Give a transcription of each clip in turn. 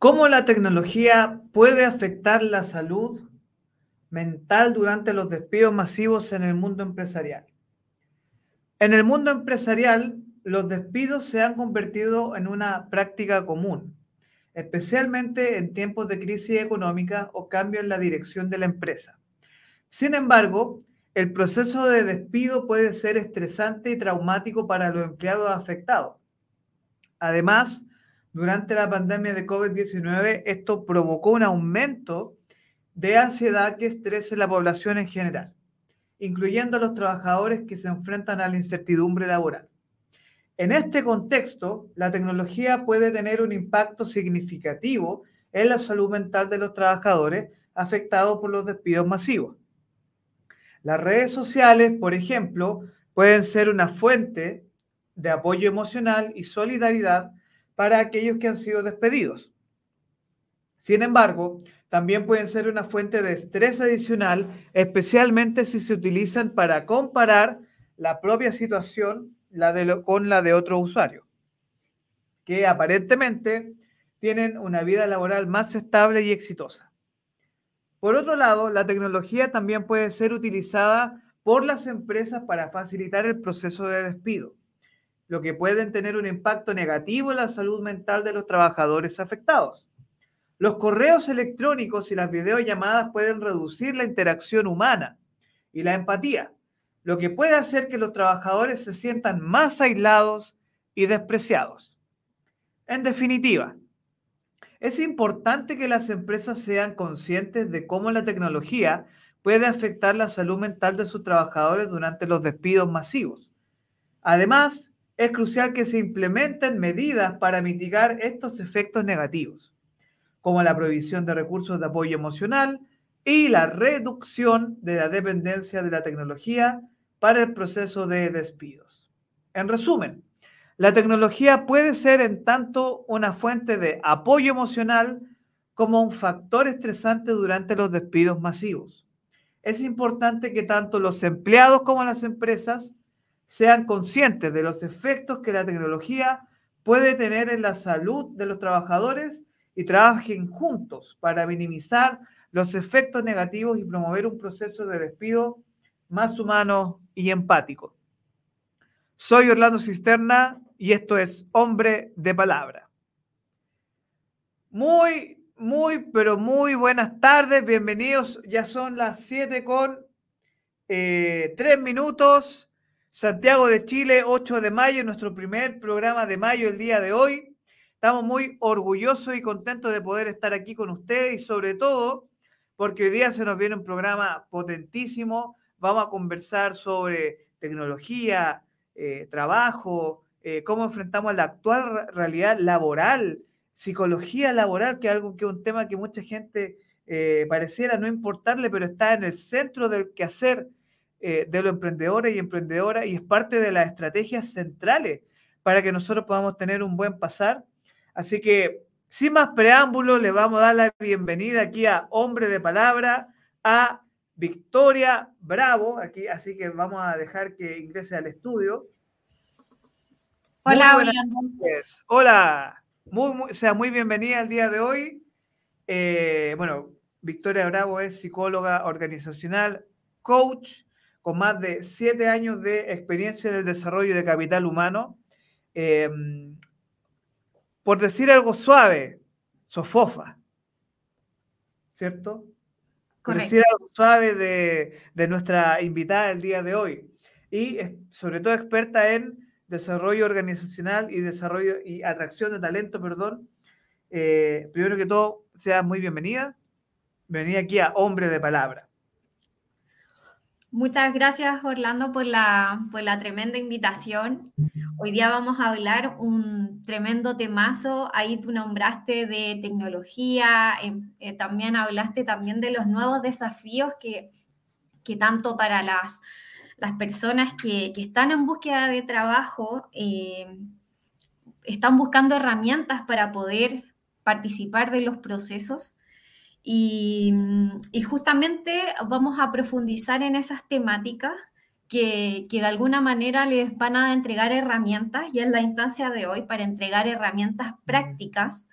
¿Cómo la tecnología puede afectar la salud mental durante los despidos masivos en el mundo empresarial? En el mundo empresarial, los despidos se han convertido en una práctica común, especialmente en tiempos de crisis económica o cambio en la dirección de la empresa. Sin embargo, el proceso de despido puede ser estresante y traumático para los empleados afectados. Además, durante la pandemia de COVID-19, esto provocó un aumento de ansiedad y estrés en la población en general, incluyendo a los trabajadores que se enfrentan a la incertidumbre laboral. En este contexto, la tecnología puede tener un impacto significativo en la salud mental de los trabajadores afectados por los despidos masivos. Las redes sociales, por ejemplo, pueden ser una fuente de apoyo emocional y solidaridad para aquellos que han sido despedidos. Sin embargo, también pueden ser una fuente de estrés adicional, especialmente si se utilizan para comparar la propia situación con la de otro usuario, que aparentemente tienen una vida laboral más estable y exitosa. Por otro lado, la tecnología también puede ser utilizada por las empresas para facilitar el proceso de despido, lo que puede tener un impacto negativo en la salud mental de los trabajadores afectados. Los correos electrónicos y las videollamadas pueden reducir la interacción humana y la empatía, lo que puede hacer que los trabajadores se sientan más aislados y despreciados. En definitiva, es importante que las empresas sean conscientes de cómo la tecnología puede afectar la salud mental de sus trabajadores durante los despidos masivos. Además, es crucial que se implementen medidas para mitigar estos efectos negativos, como la provisión de recursos de apoyo emocional y la reducción de la dependencia de la tecnología para el proceso de despidos. En resumen, la tecnología puede ser en tanto una fuente de apoyo emocional como un factor estresante durante los despidos masivos. Es importante que tanto los empleados como las empresas sean conscientes de los efectos que la tecnología puede tener en la salud de los trabajadores y trabajen juntos para minimizar los efectos negativos y promover un proceso de despido más humano y empático. Soy Orlando Cisterna y esto es Hombre de Palabra. Muy, muy, pero muy buenas tardes, bienvenidos. Ya son las 7 con eh, 3 minutos. Santiago de Chile, 8 de mayo, nuestro primer programa de mayo el día de hoy. Estamos muy orgullosos y contentos de poder estar aquí con ustedes y sobre todo porque hoy día se nos viene un programa potentísimo vamos a conversar sobre tecnología, eh, trabajo, eh, cómo enfrentamos la actual realidad laboral, psicología laboral, que es algo que es un tema que mucha gente eh, pareciera no importarle, pero está en el centro del quehacer de los emprendedores y emprendedoras y es parte de las estrategias centrales para que nosotros podamos tener un buen pasar. Así que, sin más preámbulos, le vamos a dar la bienvenida aquí a Hombre de Palabra, a Victoria Bravo, aquí, así que vamos a dejar que ingrese al estudio. Hola, hola. Hola, muy, sea muy bienvenida el día de hoy. Eh, bueno, Victoria Bravo es psicóloga organizacional, coach, con más de siete años de experiencia en el desarrollo de capital humano. Em, por decir algo suave, sofofa, ¿cierto? Decir algo suave de, nuestra invitada del día de hoy. Y sobre todo experta en desarrollo organizacional y desarrollo y atracción de talento, perdón. Eh, primero que todo, sea muy bienvenida. Bienvenida aquí a Hombre de Palabra. Muchas gracias, Orlando, por la, por la tremenda invitación. Hoy día vamos a hablar un tremendo temazo. Ahí tú nombraste de tecnología, em, eh, también hablaste también de los nuevos desafíos que, que tanto para las, las personas que, que, están en búsqueda de trabajo eh, están buscando herramientas para poder participar de los procesos y, justamente vamos a profundizar en esas temáticas que, de alguna manera les van a entregar herramientas y es la instancia de hoy para entregar herramientas prácticas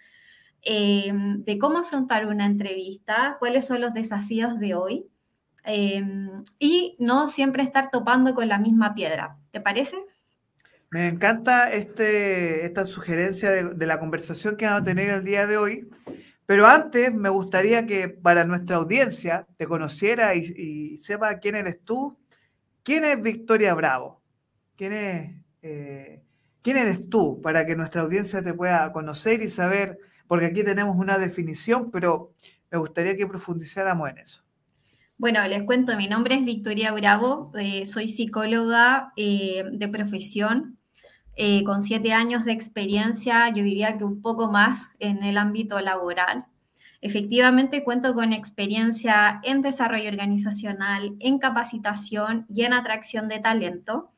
em, de cómo afrontar una entrevista, cuáles son los desafíos de hoy em, y no siempre estar topando con la misma piedra. ¿Te parece? Me encanta este, esta sugerencia de, la conversación que vamos a tener el día de hoy, pero antes me gustaría que para nuestra audiencia te conociera y, sepa quién eres tú. ¿Quién es Victoria Bravo? ¿Quién, es, eh, ¿Quién eres tú? Para que nuestra audiencia te pueda conocer y saber, porque aquí tenemos una definición, pero me gustaría que profundizáramos en eso. Bueno, les cuento, mi nombre es Victoria Bravo, eh, soy psicóloga eh, de profesión, eh, con siete años de experiencia, yo diría que un poco más en el ámbito laboral. Efectivamente, cuento con experiencia en desarrollo organizacional, en capacitación y en atracción de talento.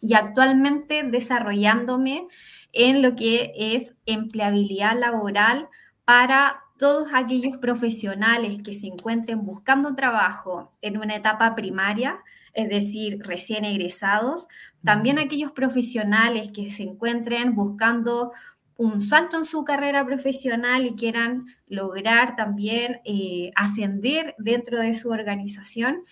Y actualmente desarrollándome en lo que es empleabilidad laboral para todos aquellos profesionales que se encuentren buscando trabajo en una etapa primaria, es decir, recién egresados, también aquellos profesionales que se encuentren buscando un salto en su carrera profesional y quieran lograr también eh, ascender dentro de su organización.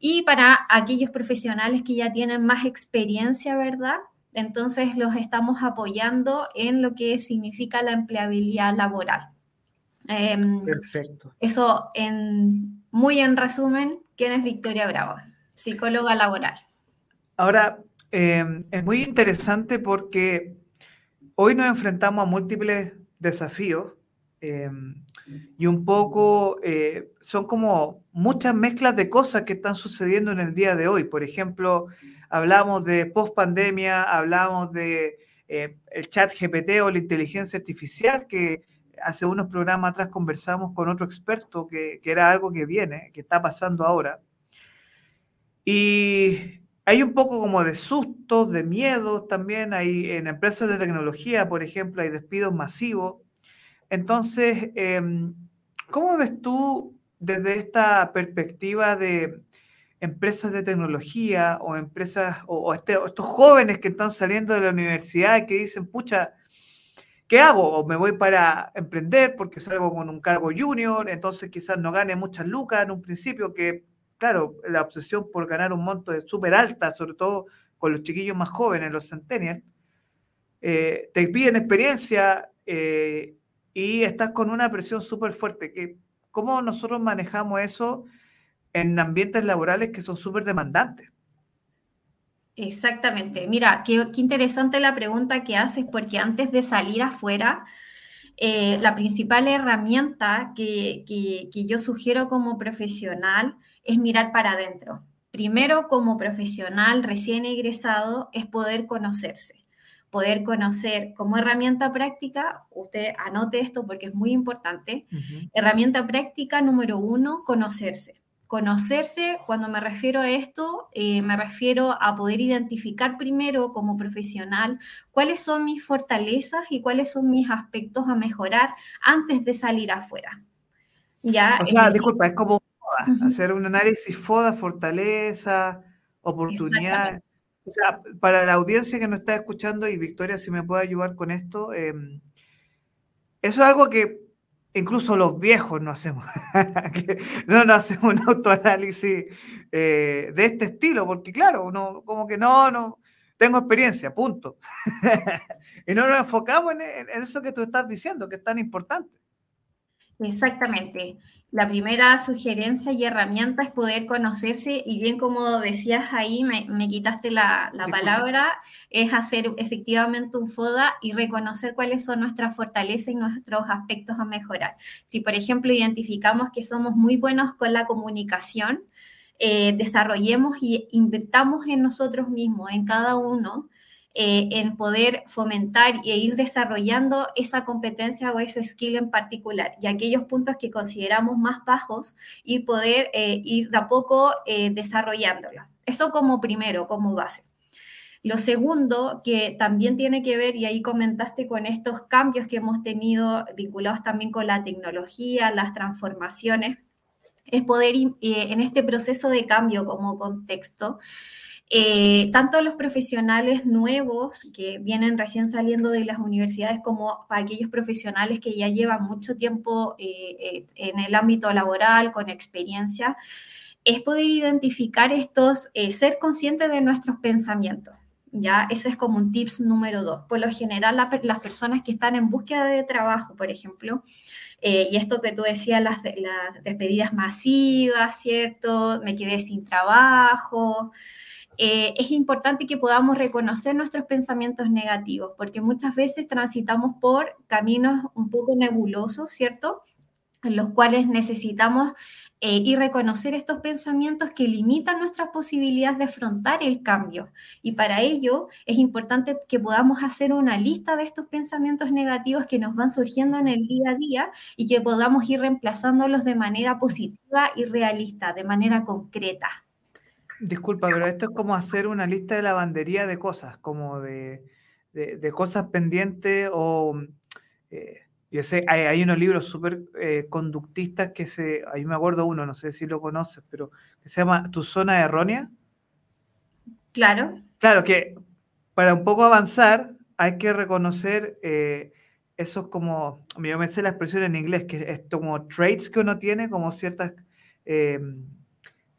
Y para aquellos profesionales que ya tienen más experiencia, ¿verdad? Entonces los estamos apoyando en lo que significa la empleabilidad laboral. Em, Perfecto. Eso en, muy en resumen, ¿quién es Victoria Bravo? psicóloga laboral. Ahora, em, es muy interesante porque hoy nos enfrentamos a múltiples desafíos em, y un poco eh, son como muchas mezclas de cosas que están sucediendo en el día de hoy. Por ejemplo, hablamos de post pandemia, hablamos de eh, el chat GPT o la inteligencia artificial que hace unos programas atrás conversamos con otro experto que, que era algo que viene, que está pasando ahora. Y hay un poco como de sustos, de miedos también. Hay en empresas de tecnología, por ejemplo, hay despidos masivos. Entonces, em, ¿cómo ves tú desde esta perspectiva de empresas de tecnología o empresas o, este, estos jóvenes que están saliendo de la universidad y que dicen, pucha, ¿qué hago? O me voy para emprender porque salgo con un cargo junior, entonces quizás no gane muchas lucas en un principio, que claro, la obsesión por ganar un monto es súper alta, sobre todo con los chiquillos más jóvenes, los centennials, eh, te piden experiencia eh, y estás con una presión súper fuerte. Que, ¿Cómo nosotros manejamos eso en ambientes laborales que son súper demandantes? Exactamente. Mira, qué, interesante la pregunta que haces, porque antes de salir afuera, eh, la principal herramienta que, que, yo sugiero como profesional es mirar para adentro. Primero, como profesional recién egresado, es poder conocerse. Poder conocer como herramienta práctica, usted anote esto porque es muy importante. Herramienta práctica número uno, conocerse. Conocerse, cuando me refiero a esto, eh, me refiero a poder identificar primero como profesional cuáles son mis fortalezas y cuáles son mis aspectos a mejorar antes de salir afuera. Ya, o sea, disculpa, es como hacer un análisis FODA, fortaleza, oportunidad. O sea, para la audiencia que nos está escuchando, y Victoria, si me puede ayudar con esto, em, eso es algo que incluso los viejos no hacemos. no, no hacemos un autoanálisis eh, de este estilo, porque claro, uno como que no, no, tengo experiencia, punto. y no nos enfocamos en eso que tú estás diciendo, que es tan importante. Exactamente. La primera sugerencia y herramienta es poder conocerse y bien como decías ahí, me, quitaste la, palabra, es hacer efectivamente un FODA y reconocer cuáles son nuestras fortalezas y nuestros aspectos a mejorar. Si por ejemplo identificamos que somos muy buenos con la comunicación, eh, desarrollemos y invirtamos en nosotros mismos, en cada uno, eh, en poder fomentar e ir desarrollando esa competencia o ese skill en particular y aquellos puntos que consideramos más bajos y poder eh, ir de a poco eh, desarrollándolo. Eso como primero, como base. Lo segundo, que también tiene que ver, y ahí comentaste con estos cambios que hemos tenido vinculados también con la tecnología, las transformaciones, es poder, eh, en este proceso de cambio como contexto, eh, tanto los profesionales nuevos que vienen recién saliendo de las universidades como para aquellos profesionales que ya llevan mucho tiempo eh, en el ámbito laboral, con experiencia, es poder identificar estos, ser conscientes de nuestros pensamientos. ¿ya? Ese es como un tips número dos. Por lo general, las personas que están en búsqueda de trabajo, por ejemplo, eh, y esto que tú decías, las, despedidas masivas, ¿cierto? Me quedé sin trabajo. Eh, es importante que podamos reconocer nuestros pensamientos negativos, porque muchas veces transitamos por caminos un poco nebulosos, ¿cierto? en los cuales necesitamos eh, y reconocer estos pensamientos que limitan nuestras posibilidades de afrontar el cambio. Y para ello es importante que podamos hacer una lista de estos pensamientos negativos que nos van surgiendo en el día a día y que podamos ir reemplazándolos de manera positiva y realista, de manera concreta. Disculpa, pero esto es como hacer una lista de lavandería de cosas, como de, de, cosas pendientes o... Eh, yo sé, hay, unos libros súper eh, conductistas que se, ahí me acuerdo uno, no sé si lo conoces, pero que se llama Tu zona errónea. Claro. Claro, que para un poco avanzar hay que reconocer eh, esos como, yo me sé la expresión en inglés, que es como traits que uno tiene, como ciertos em,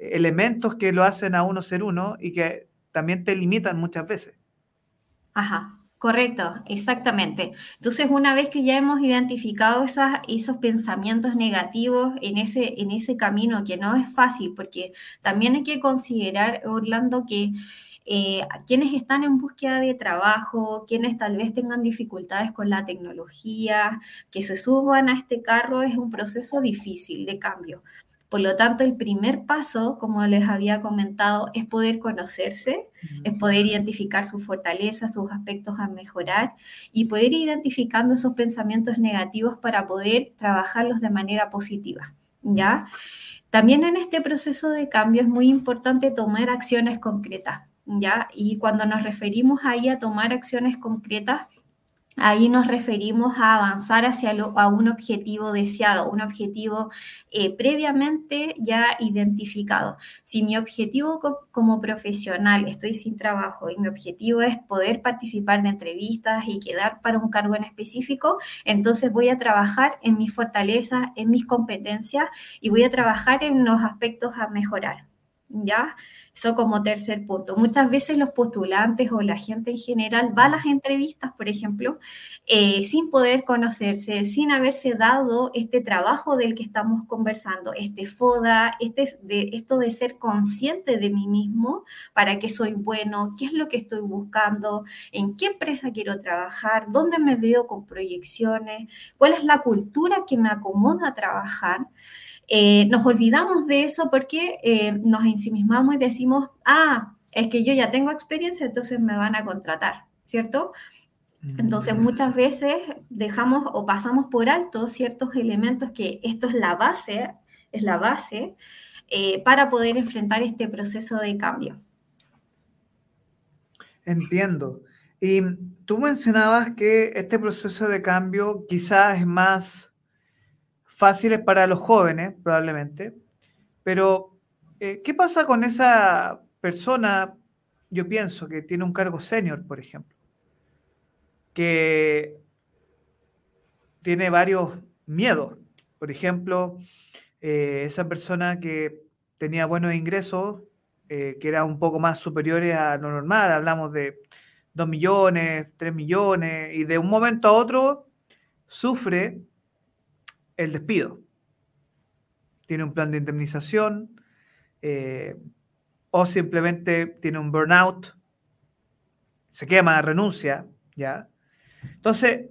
elementos que lo hacen a uno ser uno y que también te limitan muchas veces. Ajá. Correcto, exactamente. Entonces, una vez que ya hemos identificado esos pensamientos negativos en ese, en ese camino, que no es fácil, porque también hay que considerar, Orlando, que eh, quienes están en búsqueda de trabajo, quienes tal vez tengan dificultades con la tecnología, que se suban a este carro es un proceso difícil de cambio. Por lo tanto, el primer paso, como les había comentado, es poder conocerse, es poder identificar sus fortalezas, sus aspectos a mejorar y poder ir identificando esos pensamientos negativos para poder trabajarlos de manera positiva, ¿ya? También en este proceso de cambio es muy importante tomar acciones concretas, ¿ya? Y cuando nos referimos ahí a tomar acciones concretas, Ahí nos referimos a avanzar hacia un objetivo deseado, un objetivo eh, previamente ya identificado. Si mi objetivo como profesional estoy sin trabajo y mi objetivo es poder participar de entrevistas y quedar para un cargo en específico, entonces voy a trabajar en mis fortalezas, en mis competencias y voy a trabajar en los aspectos a mejorar. ¿Ya? Eso como tercer punto. Muchas veces los postulantes o la gente en general va a las entrevistas, por ejemplo, eh, sin poder conocerse, sin haberse dado este trabajo del que estamos conversando, este FODA, este de, esto de ser consciente de mí mismo, para qué soy bueno, qué es lo que estoy buscando, en qué empresa quiero trabajar, dónde me veo con proyecciones, cuál es la cultura que me acomoda a trabajar. Eh, nos olvidamos de eso porque eh, nos ensimismamos y decimos, ah, es que yo ya tengo experiencia, entonces me van a contratar, ¿cierto? Entonces mm. muchas veces dejamos o pasamos por alto ciertos elementos que esto es la base, es la base eh, para poder enfrentar este proceso de cambio. Entiendo. Y tú mencionabas que este proceso de cambio quizás es más fáciles para los jóvenes, probablemente, pero eh, ¿qué pasa con esa persona, yo pienso, que tiene un cargo senior, por ejemplo, que tiene varios miedos? Por ejemplo, eh, esa persona que tenía buenos ingresos, eh, que eran un poco más superiores a lo normal, hablamos de 2 millones, 3 millones, y de un momento a otro sufre el despido. Tiene un plan de indemnización eh, o simplemente tiene un burnout, se quema, renuncia, ¿ya? Entonces,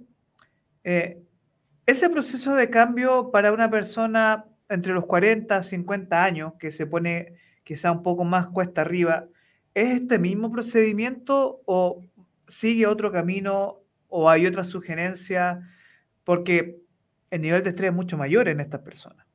eh, ese proceso de cambio para una persona entre los 40 50 años, que se pone quizá un poco más cuesta arriba, ¿es este mismo procedimiento o sigue otro camino o hay otra sugerencia? Porque el nivel de estrés es mucho mayor en estas personas.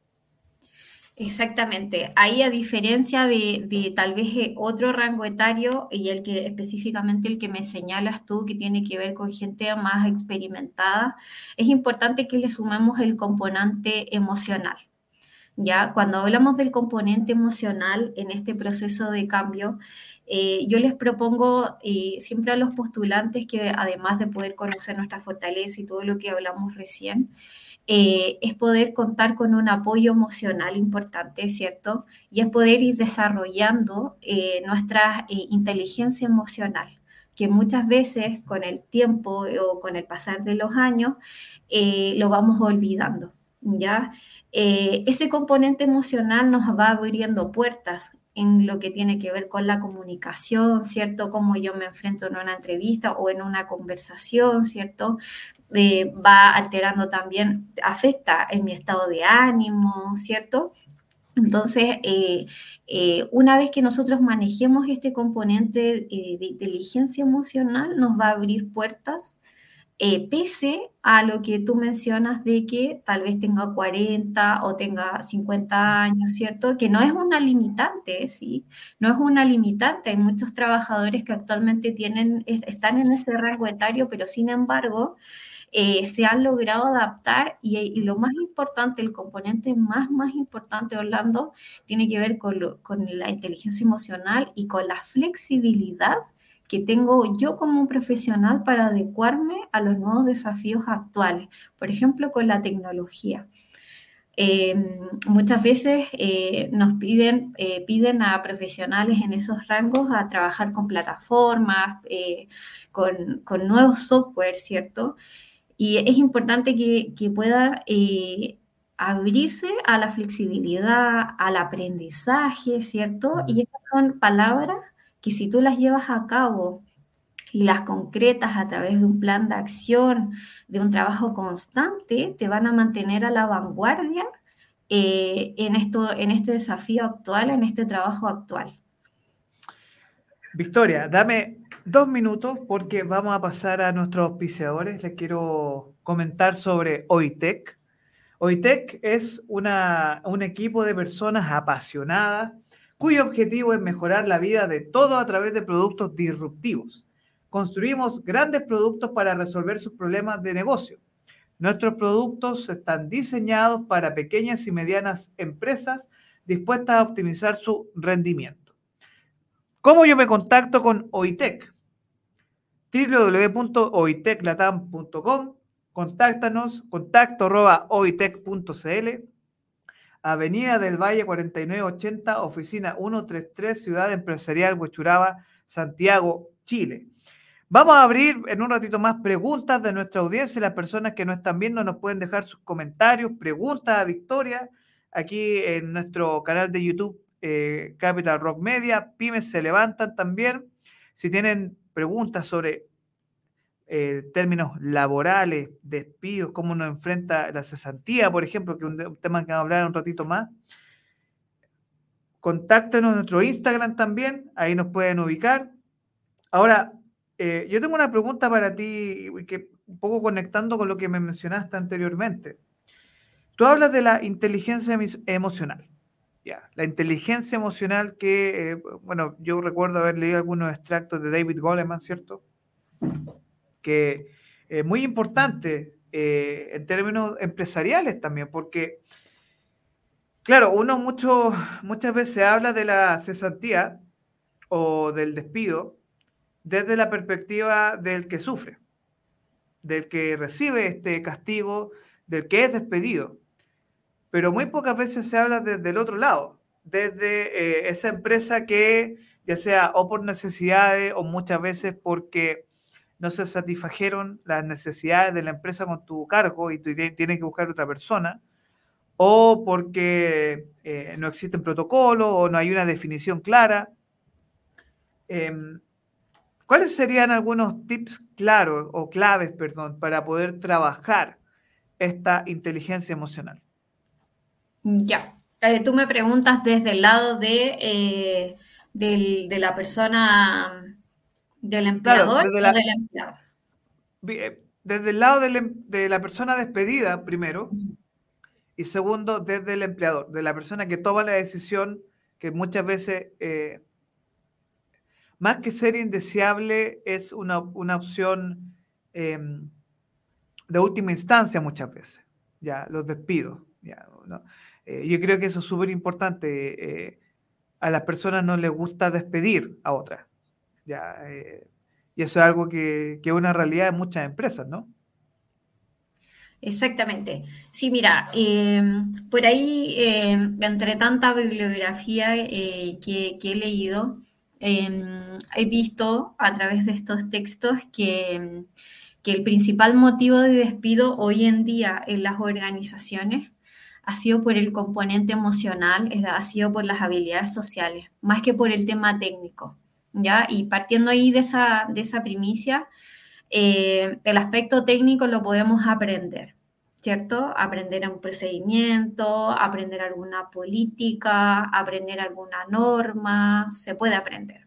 Exactamente. Ahí a diferencia de, tal vez eh, otro rango etario y el que específicamente el que me señalas tú, que tiene que ver con gente más experimentada, es importante que le sumemos el componente emocional. Ya, cuando hablamos del componente emocional en este proceso de cambio, eh, yo les propongo eh, siempre a los postulantes que además de poder conocer nuestra fortaleza y todo lo que hablamos recién, eh, es poder contar con un apoyo emocional importante, ¿cierto? Y es poder ir desarrollando nuestra inteligencia emocional que muchas veces con el tiempo o con el pasar de los años lo vamos olvidando. ¿ya? Eh, ese componente emocional nos va abriendo puertas en lo que tiene que ver con la comunicación, ¿cierto? Cómo yo me enfrento en una entrevista o en una conversación, ¿cierto? Eh, va alterando también, afecta en mi estado de ánimo, ¿cierto? Entonces, eh, una vez que nosotros manejemos este componente de inteligencia emocional, nos va a abrir puertas eh, pese a lo que tú mencionas de que tal vez tenga 40 o tenga 50 años, ¿cierto? Que no es una limitante, ¿sí? No es una limitante. Hay muchos trabajadores que actualmente tienen, están en ese rango etario, pero sin embargo, eh, se han logrado adaptar y, lo más importante, el componente más, más importante, Orlando, tiene que ver con, con la inteligencia emocional y con la flexibilidad que tengo yo como un profesional para adecuarme a los nuevos desafíos actuales, por ejemplo, con la tecnología. Em, muchas veces eh, nos piden, eh, piden a profesionales en esos rangos a trabajar con plataformas, con, con, nuevos software, ¿cierto? Y es importante que, que pueda abrirse a la flexibilidad, al aprendizaje, ¿cierto? Y esas son palabras que si tú las llevas a cabo y las concretas a través de un plan de acción, de un trabajo constante, te van a mantener a la vanguardia eh, en, esto, en este desafío actual, en este trabajo actual. Victoria, dame dos minutos porque vamos a pasar a nuestros auspiciadores. Les quiero comentar sobre OITEC. OITEC es una, un equipo de personas apasionadas cuyo objetivo es mejorar la vida de todos a través de productos disruptivos. Construimos grandes productos para resolver sus problemas de negocio. Nuestros productos están diseñados para pequeñas y medianas empresas dispuestas a optimizar su rendimiento. ¿Cómo yo me contacto con OITEC? www.oiteclatam.com Contáctanos, contacto Avenida del Valle 4980, oficina 133, Ciudad Empresarial Huechuraba, Santiago, Chile. Vamos a abrir en un ratito más preguntas de nuestra audiencia. Las personas que nos están viendo nos pueden dejar sus comentarios, preguntas a Victoria aquí en nuestro canal de YouTube eh, Capital Rock Media. Pymes se levantan también. Si tienen preguntas sobre eh, términos laborales, despidos, cómo nos enfrenta la cesantía, por ejemplo, que es un, tema que vamos a hablar un ratito más. Contáctenos en nuestro Instagram también, ahí nos pueden ubicar. Ahora, eh, yo tengo una pregunta para ti, que un poco conectando con lo que me mencionaste anteriormente. Tú hablas de la inteligencia emocional. La inteligencia emocional que, eh, bueno, yo recuerdo haber leído algunos extractos de David Goleman, ¿cierto? que es muy importante eh, en términos empresariales también, porque, claro, uno mucho, muchas veces habla de la cesantía o del despido desde la perspectiva del que sufre, del que recibe este castigo, del que es despedido. Pero muy pocas veces se habla desde el otro lado, desde eh, esa empresa que, ya sea o por necesidades o muchas veces porque no se satisfajeron las necesidades de la empresa con tu cargo y tú tienes que buscar otra persona, o porque eh, no existen protocolos o no hay una definición clara. Em, ¿Cuáles serían algunos tips claros o claves, perdón, para poder trabajar esta inteligencia emocional? Ya, eh, tú me preguntas desde el lado de, eh, de la persona ¿Del empleador desde o del empleado? Eh, desde el lado em, de la persona despedida, primero, y segundo, desde el empleador, de la persona que toma la decisión que muchas veces, eh, más que ser indeseable, es una, opción em, de última instancia muchas veces, ya, los despidos. Ya, Eh, yo creo que eso es súper importante. Eh, a las personas no les gusta despedir a otras. Ya, y eso es algo que, es una realidad en muchas empresas, ¿no? Exactamente. Sí, mira, por ahí, entre tanta bibliografía que, que, he leído, Em, he visto a través de estos textos que, que el principal motivo de despido hoy en día en las organizaciones ha sido por el componente emocional, ha sido por las habilidades sociales, más que por el tema técnico. ¿ya? Y partiendo ahí de esa, de esa primicia, eh, el aspecto técnico lo podemos aprender. ¿cierto? Aprender un procedimiento, aprender alguna política, aprender alguna norma, se puede aprender.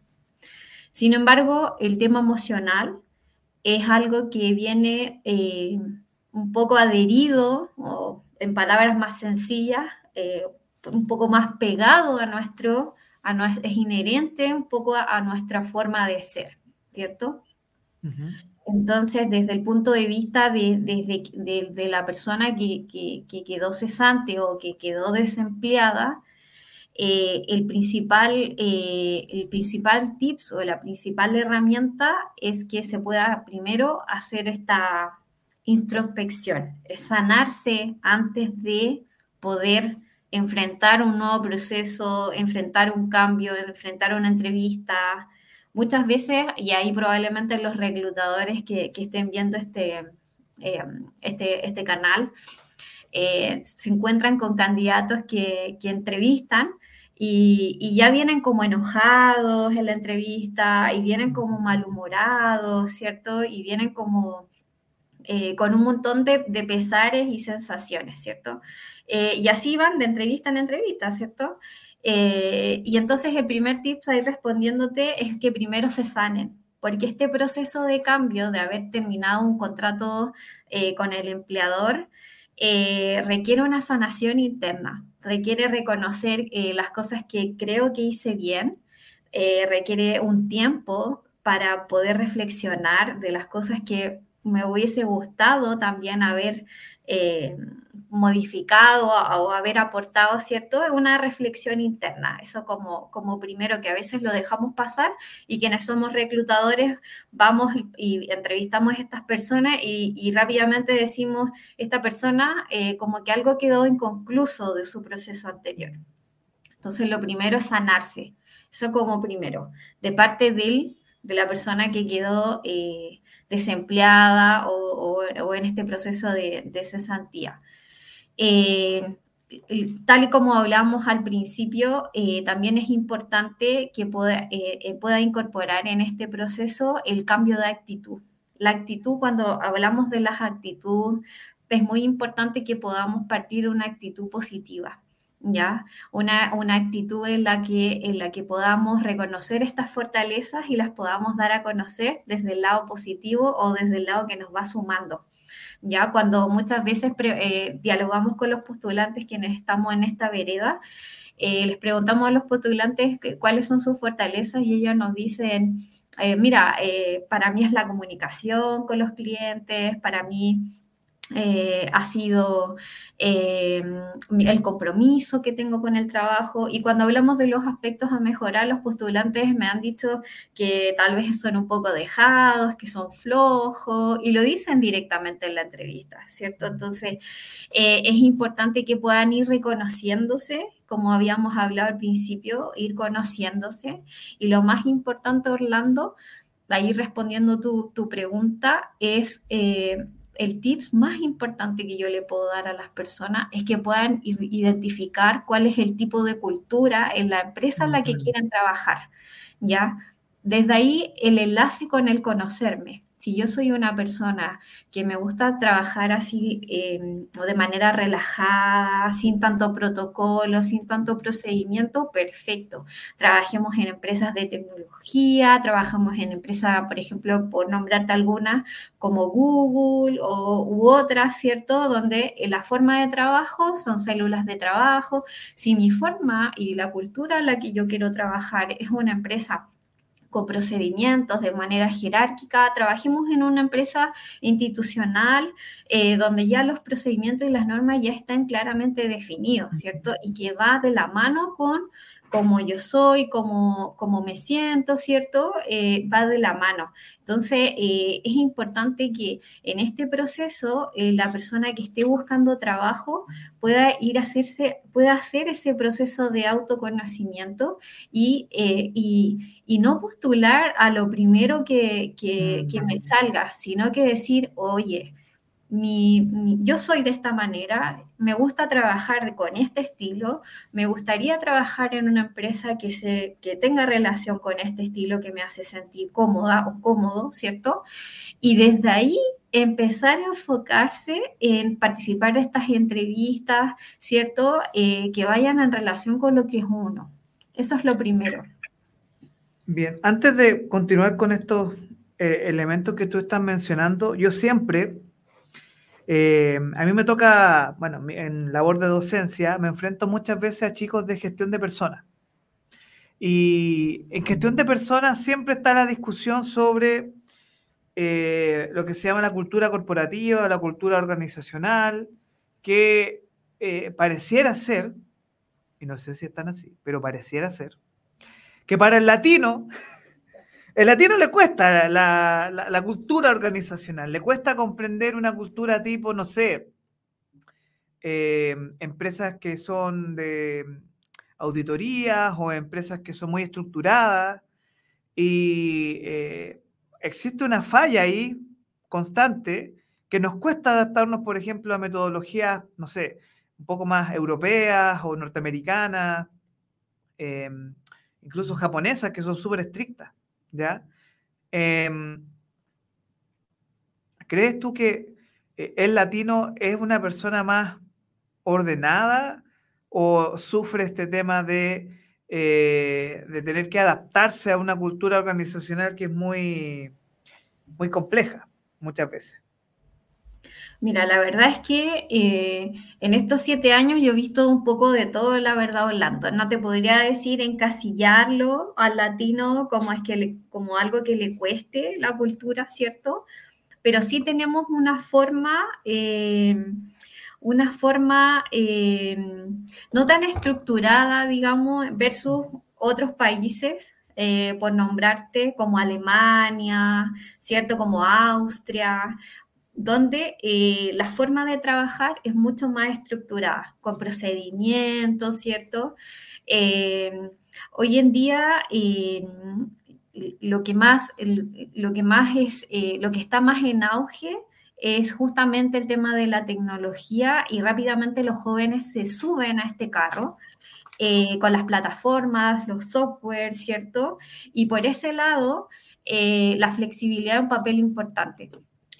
Sin embargo, el tema emocional es algo que viene eh, un poco adherido, o en palabras más sencillas, eh, un poco más pegado a nuestro, a es inherente un poco a, nuestra forma de ser, ¿cierto? Entonces, desde el punto de vista de, la persona que, quedó cesante o que quedó desempleada, eh, el, principal, eh, el principal tips o la principal herramienta es que se pueda primero hacer esta introspección, es sanarse antes de poder enfrentar un nuevo proceso, enfrentar un cambio, enfrentar una entrevista, muchas veces, y ahí probablemente los reclutadores que, estén viendo este, eh, este, este, canal, eh, se encuentran con candidatos que, entrevistan y, ya vienen como enojados en la entrevista y vienen como malhumorados, ¿cierto? Y vienen como eh, con un montón de, pesares y sensaciones, ¿cierto? y así van de entrevista en entrevista, ¿cierto? Eh, y entonces el primer tip ahí respondiéndote es que primero se sanen, porque este proceso de cambio, de haber terminado un contrato eh, con el empleador, eh, requiere una sanación interna, requiere reconocer las cosas que creo que hice bien, requiere un tiempo para poder reflexionar de las cosas que me hubiese gustado también haber modificado o haber aportado, ¿cierto? Es una reflexión interna, eso como, como primero que a veces lo dejamos pasar y quienes somos reclutadores vamos y, entrevistamos a estas personas y, rápidamente decimos, esta persona eh, como que algo quedó inconcluso de su proceso anterior. Entonces lo primero es sanarse, eso como primero, de parte de de la persona que quedó eh, desempleada o, en este proceso de, cesantía. Eh, tal y como hablamos al principio, eh, también es importante que pueda, eh, pueda, incorporar en este proceso el cambio de actitud. La actitud, cuando hablamos de las actitudes, es muy importante que podamos partir una actitud positiva. ¿Ya? Una, una actitud en la, que, en la que podamos reconocer estas fortalezas y las podamos dar a conocer desde el lado positivo o desde el lado que nos va sumando. ¿ya? Cuando muchas veces eh, dialogamos con los postulantes quienes estamos en esta vereda, eh, les preguntamos a los postulantes cuáles son sus fortalezas y ellos nos dicen, eh, mira, para mí es la comunicación con los clientes, para mí eh, ha sido eh, el compromiso que tengo con el trabajo. Y cuando hablamos de los aspectos a mejorar, los postulantes me han dicho que tal vez son un poco dejados, que son flojos, y lo dicen directamente en la entrevista, ¿cierto? Entonces, eh, es importante que puedan ir reconociéndose como habíamos hablado al principio, ir conociéndose. Y lo más importante, Orlando, ahí respondiendo tu, tu pregunta, es el tips más importante que yo le puedo dar a las personas es que puedan identificar cuál es el tipo de cultura en la empresa en la que quieren trabajar, ¿ya? Desde ahí el enlace con el conocerme si yo soy una persona que me gusta trabajar así em, de manera relajada, sin tanto protocolo, sin tanto procedimiento, perfecto. Trabajemos en empresas de tecnología, trabajamos en empresas, por ejemplo, por nombrarte algunas, como Google o, u otras, ¿cierto? Donde la forma de trabajo son células de trabajo. Si mi forma y la cultura en la que yo quiero trabajar es una empresa con procedimientos de manera jerárquica, trabajemos en una empresa institucional eh, donde ya los procedimientos y las normas ya están claramente definidos, ¿cierto? Y que va de la mano con como yo soy, como, como me siento, ¿cierto? Eh, va de la mano. Entonces, eh, es importante que en este proceso eh, la persona que esté buscando trabajo pueda ir a hacerse, pueda hacer ese proceso de autoconocimiento y, y, no postular a lo primero que, que, que me salga, sino que decir, oye, yo soy de esta manera, me gusta trabajar con este estilo, me gustaría trabajar en una empresa que, se, que tenga relación con este estilo que me hace sentir cómoda o cómodo, ¿cierto? Y desde ahí empezar a enfocarse en participar de estas entrevistas, ¿cierto? Eh, que vayan en relación con lo que es uno. Eso es lo primero. Bien, antes de continuar con estos eh, elementos que tú estás mencionando, yo siempre eh, a mí me toca, bueno, en labor de docencia, me enfrento muchas veces a chicos de gestión de personas. Y en gestión de personas siempre está la discusión sobre eh, lo que se llama la cultura corporativa, la cultura organizacional, que eh, pareciera ser, y no sé si están así, pero pareciera ser, que para el latino el latino le cuesta la, cultura organizacional, le cuesta comprender una cultura tipo, no sé, eh, empresas que son de auditorías o empresas que son muy estructuradas y eh, existe una falla ahí constante que nos cuesta adaptarnos, por ejemplo, a metodologías, no sé, un poco más europeas o norteamericanas, eh, incluso japonesas, que son súper estrictas. ¿Ya? Em, ¿Crees tú que eh, el latino es una persona más ordenada o sufre este tema de, eh, de tener que adaptarse a una cultura organizacional que es muy, muy compleja muchas veces? Mira, la verdad es que eh, en estos siete años yo he visto un poco de todo, la verdad, Orlando. No te podría decir encasillarlo al latino como, es que como algo que le cueste la cultura, ¿cierto? Pero sí tenemos una forma, eh, una forma eh, no tan estructurada, digamos, versus otros países, por nombrarte como Alemania, ¿cierto? Como Austria donde eh, la forma de trabajar es mucho más estructurada, con procedimientos, ¿cierto? Eh, hoy en día eh, lo que más, lo que más es, lo que está más en auge es justamente el tema de la tecnología y rápidamente los jóvenes se suben a este carro. con las plataformas, los software, ¿cierto? Y por ese lado, la flexibilidad es un papel importante.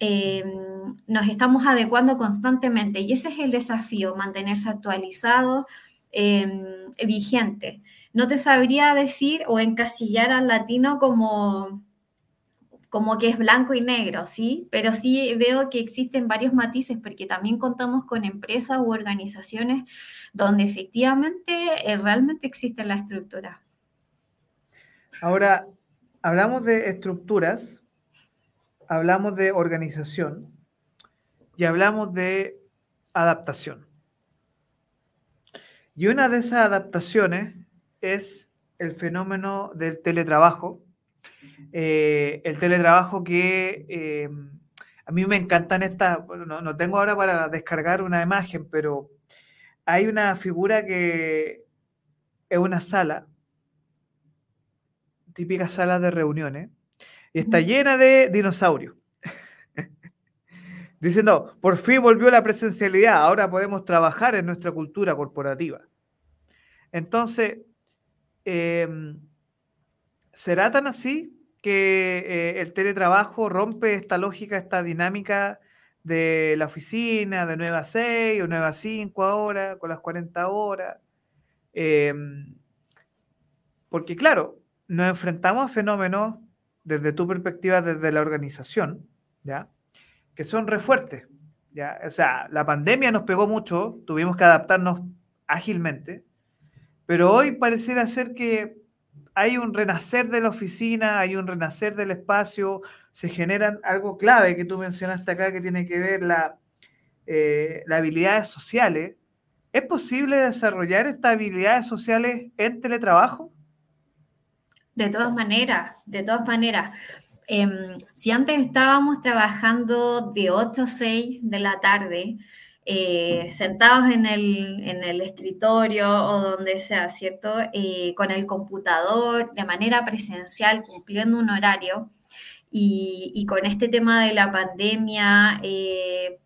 Em, nos estamos adecuando constantemente y ese es el desafío, mantenerse actualizado, em, vigente. No te sabría decir o encasillar al latino como, como que es blanco y negro, ¿sí? Pero sí veo que existen varios matices porque también contamos con empresas u organizaciones donde efectivamente eh, realmente existe la estructura. Ahora, hablamos de estructuras, hablamos de organización y hablamos de adaptación. Y una de esas adaptaciones es el fenómeno del teletrabajo. Eh, el teletrabajo que eh, a mí me encantan estas, no, no, tengo ahora para descargar una imagen, pero hay una figura que es una sala, típica sala de reuniones, y está llena de dinosaurios. Diciendo, por fin volvió la presencialidad, ahora podemos trabajar en nuestra cultura corporativa. Entonces, em, ¿será tan así que eh, el teletrabajo rompe esta lógica, esta dinámica de la oficina, de 9 a 6 o 9 a 5 ahora, con las 40 horas? Em, porque claro, nos enfrentamos a fenómenos desde tu perspectiva, desde la organización, ¿ya? Que son refuertes, ¿ya? O sea, la pandemia nos pegó mucho, tuvimos que adaptarnos ágilmente, pero hoy pareciera ser que hay un renacer de la oficina, hay un renacer del espacio, se generan algo clave que tú mencionaste acá que tiene que ver la, eh, las habilidades sociales. ¿Es posible desarrollar estas habilidades sociales en teletrabajo? De todas maneras, de todas maneras. Em, si antes estábamos trabajando de 8 a 6 de la tarde, eh, sentados en el, en el, escritorio o donde sea, ¿cierto? Eh, con el computador, de manera presencial, cumpliendo un horario. Y, y con este tema de la pandemia, eh,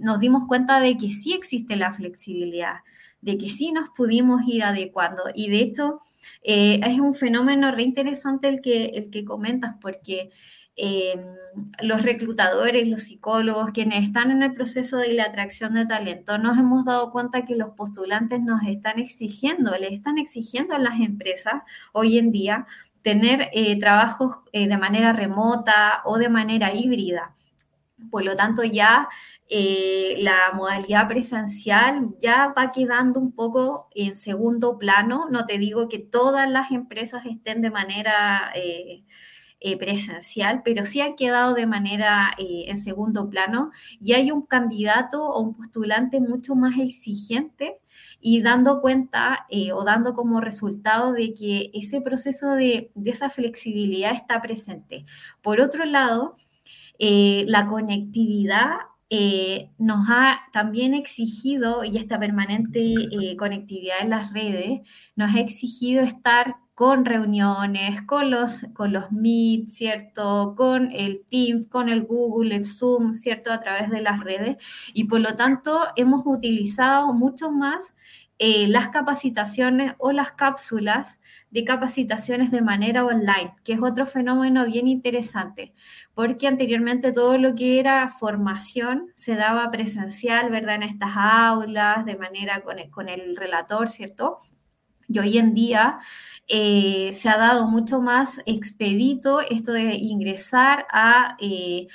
nos dimos cuenta de que sí existe la flexibilidad, de que sí nos pudimos ir adecuando. Y de hecho, es un fenómeno reinteresante el que, el que comentas, porque Em, los reclutadores, los psicólogos, quienes están en el proceso de la atracción de talento, nos hemos dado cuenta que los postulantes nos están exigiendo, le están exigiendo a las empresas hoy en día tener eh, trabajos eh, de manera remota o de manera híbrida. Por lo tanto, ya eh, la modalidad presencial ya va quedando un poco en segundo plano. No te digo que todas las empresas estén de manera eh, presencial, pero sí ha quedado de manera eh, en segundo plano y hay un candidato o un postulante mucho más exigente y dando cuenta eh, o dando como resultado de que ese proceso de, de esa flexibilidad está presente. Por otro lado, la conectividad nos ha también exigido, y esta permanente conectividad en las redes, nos ha exigido estar con reuniones, con los, con los Meet, ¿cierto? Con el Teams, con el Google, el Zoom, ¿cierto? A través de las redes. Y por lo tanto, hemos utilizado mucho más eh, las capacitaciones o las cápsulas de capacitaciones de manera online, que es otro fenómeno bien interesante, porque anteriormente todo lo que era formación se daba presencial, ¿verdad? En estas aulas, de manera con con el relator, ¿cierto? Y hoy en día eh, se ha dado mucho más expedito esto de ingresar a eh,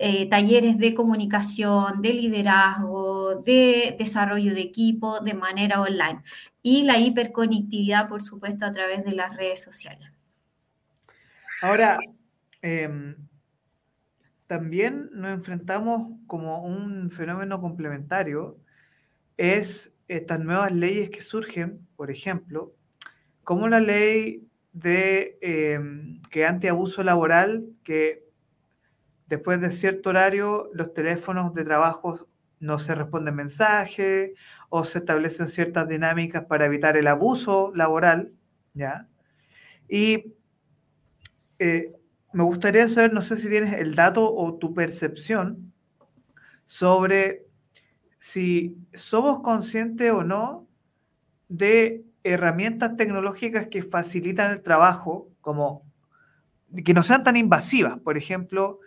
eh, talleres de comunicación, de liderazgo, de desarrollo de equipo de manera online. Y la hiperconectividad, por supuesto, a través de las redes sociales. Ahora, em, también nos enfrentamos como un fenómeno complementario, es estas nuevas leyes que surgen, por ejemplo, como la ley de eh, que antiabuso laboral, que después de cierto horario los teléfonos de trabajo no se responden mensajes o se establecen ciertas dinámicas para evitar el abuso laboral, ¿ya? Y eh, me gustaría saber, no sé si tienes el dato o tu percepción sobre si somos conscientes o no de herramientas tecnológicas que facilitan el trabajo, como que no sean tan invasivas. Por ejemplo,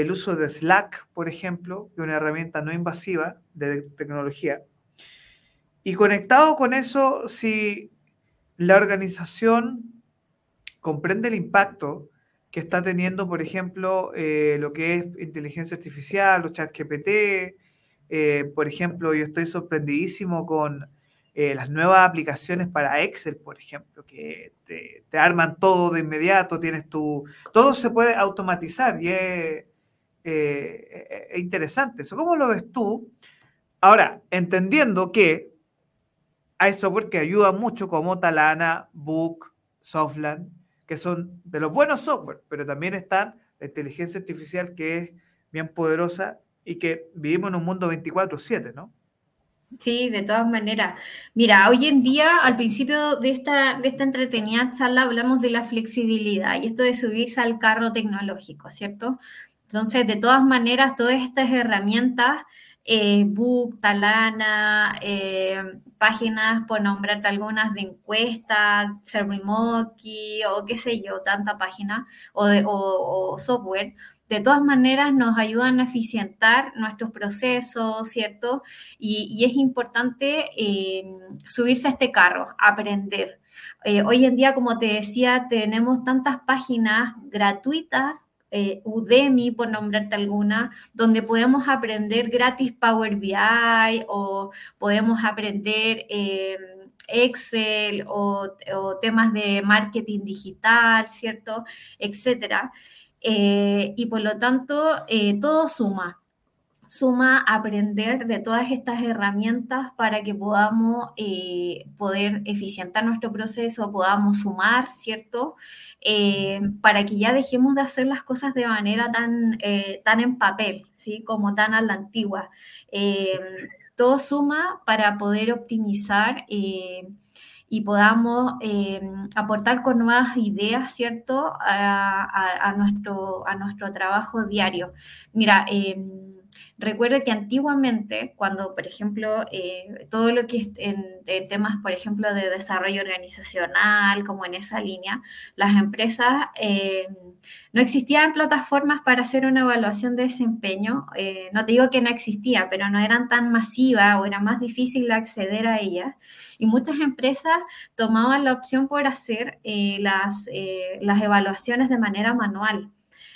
el uso de Slack, por ejemplo, que es una herramienta no invasiva de tecnología. Y conectado con eso, si la organización comprende el impacto que está teniendo, por ejemplo, eh, lo que es inteligencia artificial, los chats GPT, eh, por ejemplo, yo estoy sorprendidísimo con eh, las nuevas aplicaciones para Excel, por ejemplo, que te, arman todo de inmediato, tienes tu... Todo se puede automatizar y es, eh, interesante eso. ¿Cómo lo ves tú? Ahora, entendiendo que hay software que ayuda mucho como Talana, Book, Softland, que son de los buenos software, pero también está la inteligencia artificial que es bien poderosa y que vivimos en un mundo 24/7, ¿no? Sí, de todas maneras. Mira, hoy en día, al principio de esta, de esta entretenida charla, hablamos de la flexibilidad y esto de subirse al carro tecnológico, ¿cierto? Entonces, de todas maneras, todas estas herramientas, eh, Book, Talana, eh, páginas, por nombrarte algunas, de encuestas, SurveyMonkey o qué sé yo, tanta página o, de, o software, de todas maneras nos ayudan a eficientar nuestros procesos, ¿cierto? Y, es importante eh, subirse a este carro, aprender. Eh, hoy en día, como te decía, tenemos tantas páginas gratuitas eh, Udemy, por nombrarte alguna, donde podemos aprender gratis Power BI o podemos aprender Excel o, temas de marketing digital, ¿cierto? Etcétera. Eh, y por lo tanto, eh, todo suma suma aprender de todas estas herramientas para que podamos eh, poder eficientar nuestro proceso, podamos sumar, ¿cierto? Eh, para que ya dejemos de hacer las cosas de manera tan, eh, tan en papel, ¿sí? Como tan a la antigua. todo suma para poder optimizar y podamos aportar con nuevas ideas, ¿cierto? A, nuestro, a nuestro trabajo diario. Mira, Recuerdo que antiguamente, cuando, por ejemplo, eh, todo lo que es en, temas, por ejemplo, de desarrollo organizacional, como en esa línea, las empresas eh, no existían plataformas para hacer una evaluación de desempeño. Eh, no te digo que no existía, pero no eran tan masivas o era más difícil acceder a ellas. Y muchas empresas tomaban la opción por hacer las, las evaluaciones de manera manual.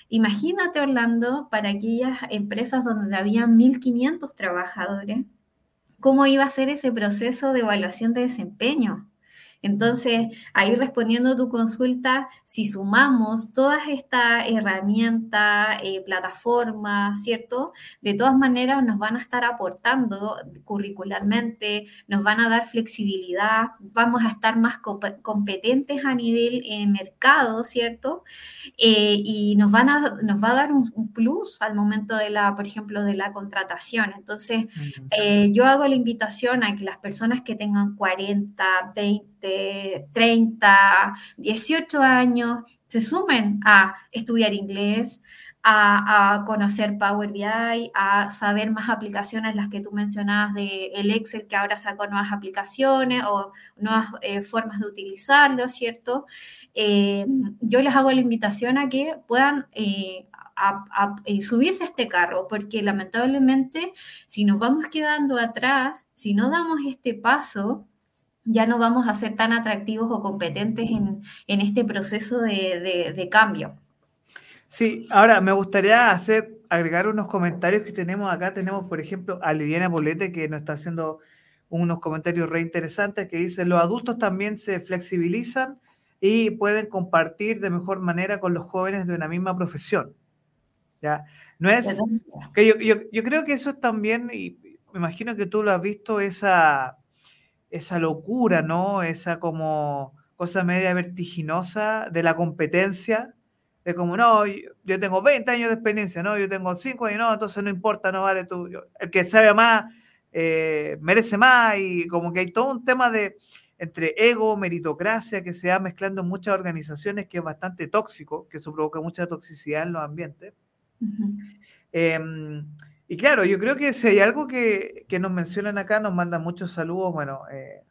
Imagínate, Orlando, para aquellas empresas donde había 1.500 trabajadores, cómo iba a ser ese proceso de evaluación de desempeño. Entonces, ahí respondiendo a tu consulta, si sumamos todas estas herramientas, eh, plataformas, ¿cierto? De todas maneras nos van a estar aportando curricularmente, nos van a dar flexibilidad, vamos a estar más competentes a nivel eh, mercado, ¿cierto? Eh, y nos, van a, nos va a dar un, plus al momento de la, por ejemplo, de la contratación. Entonces, yo hago la invitación a que las personas que tengan 40, 20, 30, 18 años se sumen a estudiar inglés, a, conocer Power BI, a saber más aplicaciones, las que tú mencionabas de el Excel, que ahora sacó nuevas aplicaciones o nuevas eh, formas de utilizarlo, ¿cierto? Eh, yo les hago la invitación a que puedan eh, subirse a este carro, porque lamentablemente si nos vamos quedando atrás, si no damos este paso, ya no vamos a ser tan atractivos o competentes en, este proceso de, cambio. Sí, ahora me gustaría hacer, agregar unos comentarios que tenemos acá. Tenemos, por ejemplo, a Lidiana Bolete que nos está haciendo unos comentarios re interesantes que dice, los adultos también se flexibilizan y pueden compartir de mejor manera con los jóvenes de una misma profesión. ¿Ya? No es que yo, yo creo que eso es también, y me imagino que tú lo has visto, esa esa locura, ¿no? Esa como cosa media vertiginosa de la competencia, de como, no, yo tengo 20 años de experiencia, no, yo tengo 5 años, no, entonces no importa, no vale tú, el que sabe más, eh, merece más, y como que hay todo un tema de entre ego, meritocracia, que se va mezclando en muchas organizaciones, que es bastante tóxico, que eso provoca mucha toxicidad en los ambientes. Y claro, yo creo que si hay algo que, nos mencionan acá, nos mandan muchos saludos. Bueno, eh,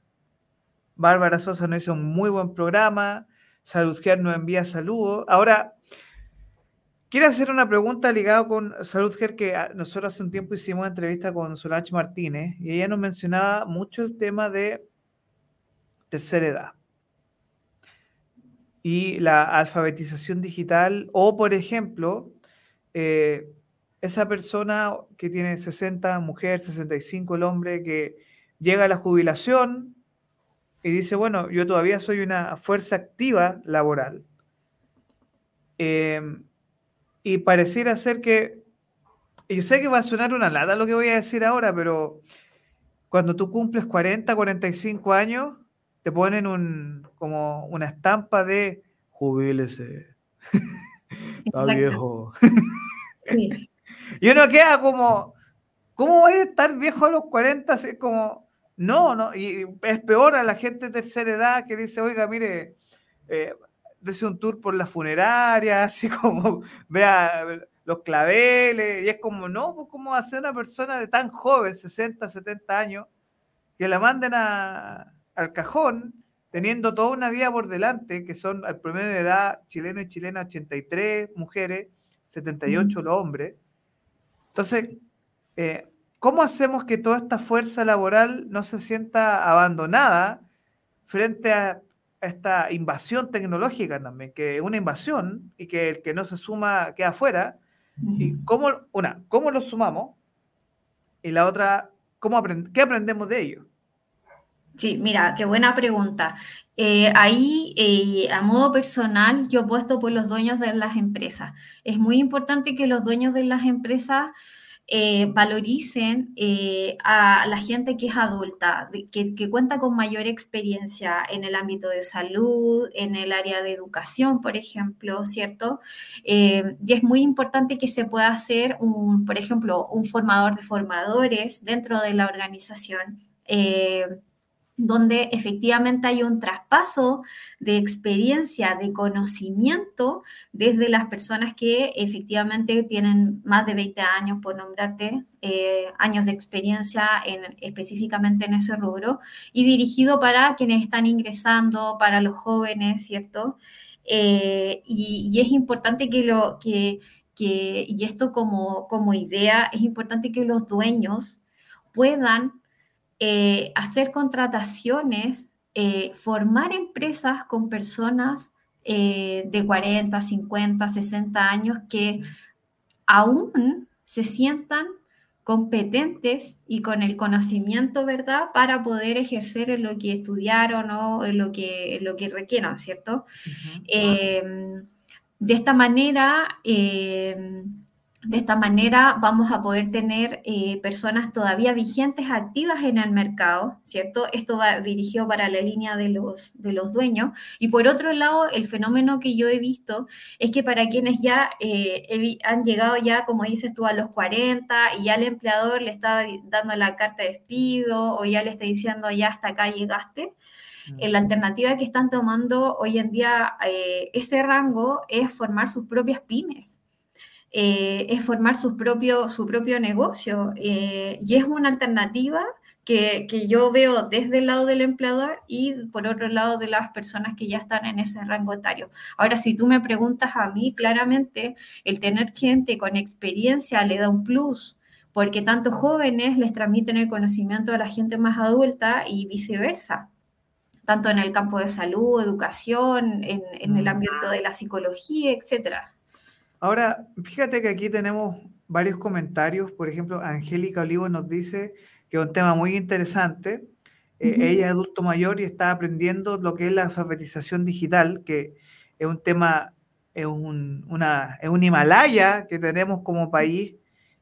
Bárbara Sosa nos hizo un muy buen programa. Salud nos envía saludos. Ahora, quiero hacer una pregunta ligada con Salud que nosotros hace un tiempo hicimos una entrevista con Solange Martínez y ella nos mencionaba mucho el tema de tercera edad y la alfabetización digital o, por ejemplo, eh, esa persona que tiene 60, mujer, 65, el hombre, que llega a la jubilación y dice, bueno, yo todavía soy una fuerza activa laboral. Em, y pareciera ser que, yo sé que va a sonar una lata lo que voy a decir ahora, pero cuando tú cumples 40, 45 años, te ponen un, como una estampa de jubílese. Está viejo. Sí. Y uno queda como, ¿cómo voy a estar viejo a los 40? Es como, no, no, y es peor a la gente de tercera edad que dice, oiga, mire, eh, un tour por la funeraria, así como vea los claveles, y es como, no, pues cómo hacer una persona de tan joven, 60, 70 años, que la manden al cajón, teniendo toda una vida por delante, que son al promedio de edad chileno y chilena 83 mujeres, 78 los hombres, entonces, eh, ¿cómo hacemos que toda esta fuerza laboral no se sienta abandonada frente a esta invasión tecnológica también, que es una invasión y que el que no se suma queda afuera? Y cómo, una, ¿cómo lo sumamos? Y la otra, ¿cómo ¿qué aprendemos de ello? Sí, mira, qué buena pregunta. Eh, ahí, eh, a modo personal, yo puesto por los dueños de las empresas. Es muy importante que los dueños de las empresas eh, valoricen a la gente que es adulta, que, que, cuenta con mayor experiencia en el ámbito de salud, en el área de educación, por ejemplo, ¿cierto? y es muy importante que se pueda hacer, un, por ejemplo, un formador de formadores dentro de la organización donde efectivamente hay un traspaso de experiencia, de conocimiento desde las personas que efectivamente tienen más de 20 años, por nombrarte, eh, años de experiencia en, específicamente en ese rubro, y dirigido para quienes están ingresando, para los jóvenes, ¿cierto? Eh, y, es importante que lo que, que y esto como, como idea, es importante que los dueños puedan eh, hacer contrataciones, eh, formar empresas con personas eh, de 40, 50, 60 años que aún se sientan competentes y con el conocimiento, ¿verdad?, para poder ejercer en lo que estudiaron o en lo que, lo que requieran, ¿cierto? de esta manera, de esta manera vamos a poder tener eh, personas todavía vigentes, activas en el mercado, ¿cierto? Esto va dirigido para la línea de los, de los dueños. Y por otro lado, el fenómeno que yo he visto es que para quienes ya eh, han llegado ya, como dices tú, a los 40 y ya el empleador le está dando la carta de despido o ya le está diciendo ya hasta acá llegaste, mm. la alternativa que están tomando hoy en día eh, ese rango es formar sus propias pymes. Eh, es formar su propio, su propio negocio. Eh, y es una alternativa que, que, yo veo desde el lado del empleador y por otro lado de las personas que ya están en ese rango etario. Ahora, si tú me preguntas a mí, claramente el tener gente con experiencia le da un plus porque tanto jóvenes les transmiten el conocimiento a la gente más adulta y viceversa tanto en el campo de salud, educación, en, en el ámbito de la psicología, etcétera. Ahora, fíjate que aquí tenemos varios comentarios. Por ejemplo, Angélica Olivo nos dice que es un tema muy interesante. Eh, ella es adulto mayor y está aprendiendo lo que es la alfabetización digital, que es un tema, es un, una, es un Himalaya que tenemos como país.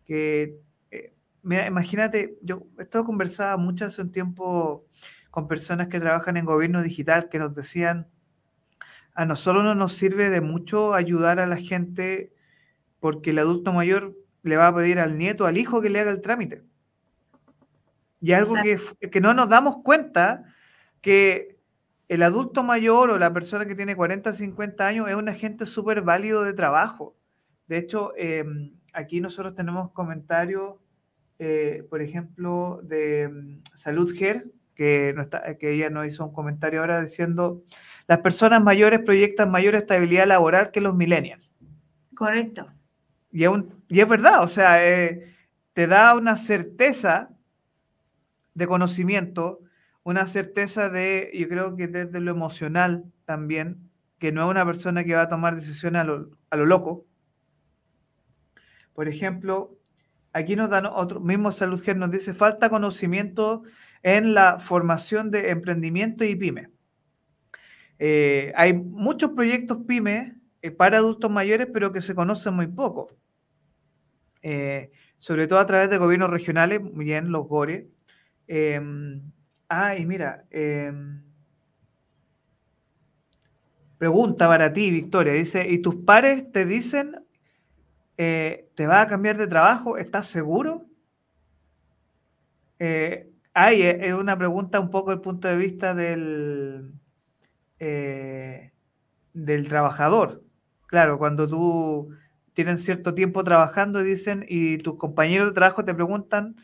Que, eh, mira, imagínate, yo esto conversaba mucho hace un tiempo con personas que trabajan en gobierno digital que nos decían, a nosotros no nos sirve de mucho ayudar a la gente porque el adulto mayor le va a pedir al nieto, al hijo que le haga el trámite. Y algo que, que, no nos damos cuenta que el adulto mayor o la persona que tiene 40, 50 años es un agente súper válido de trabajo. De hecho, em, aquí nosotros tenemos comentarios, eh, por ejemplo, de mm, Salud Ger, que, que ella nos hizo un comentario ahora diciendo, las personas mayores proyectan mayor estabilidad laboral que los millennials. Correcto. Y es, verdad, o sea, eh, te da una certeza de conocimiento, una certeza de, yo creo que desde lo emocional también, que no es una persona que va a tomar decisiones a lo, a lo loco. Por ejemplo, aquí nos dan otro, mismo Salud Gen nos dice, falta conocimiento en la formación de emprendimiento y pyme. Eh, hay muchos proyectos pyme eh, para adultos mayores, pero que se conocen muy poco. Eh, sobre todo a través de gobiernos regionales, muy bien, los GORE. Em, ah, y mira, em, pregunta para ti, Victoria, dice, ¿y tus pares te dicen, te va a cambiar de trabajo? ¿Estás seguro? Ay, es una pregunta un poco el punto de vista del, eh, del trabajador. Claro, cuando tú tienes cierto tiempo trabajando y dicen, y tus compañeros de trabajo te preguntan,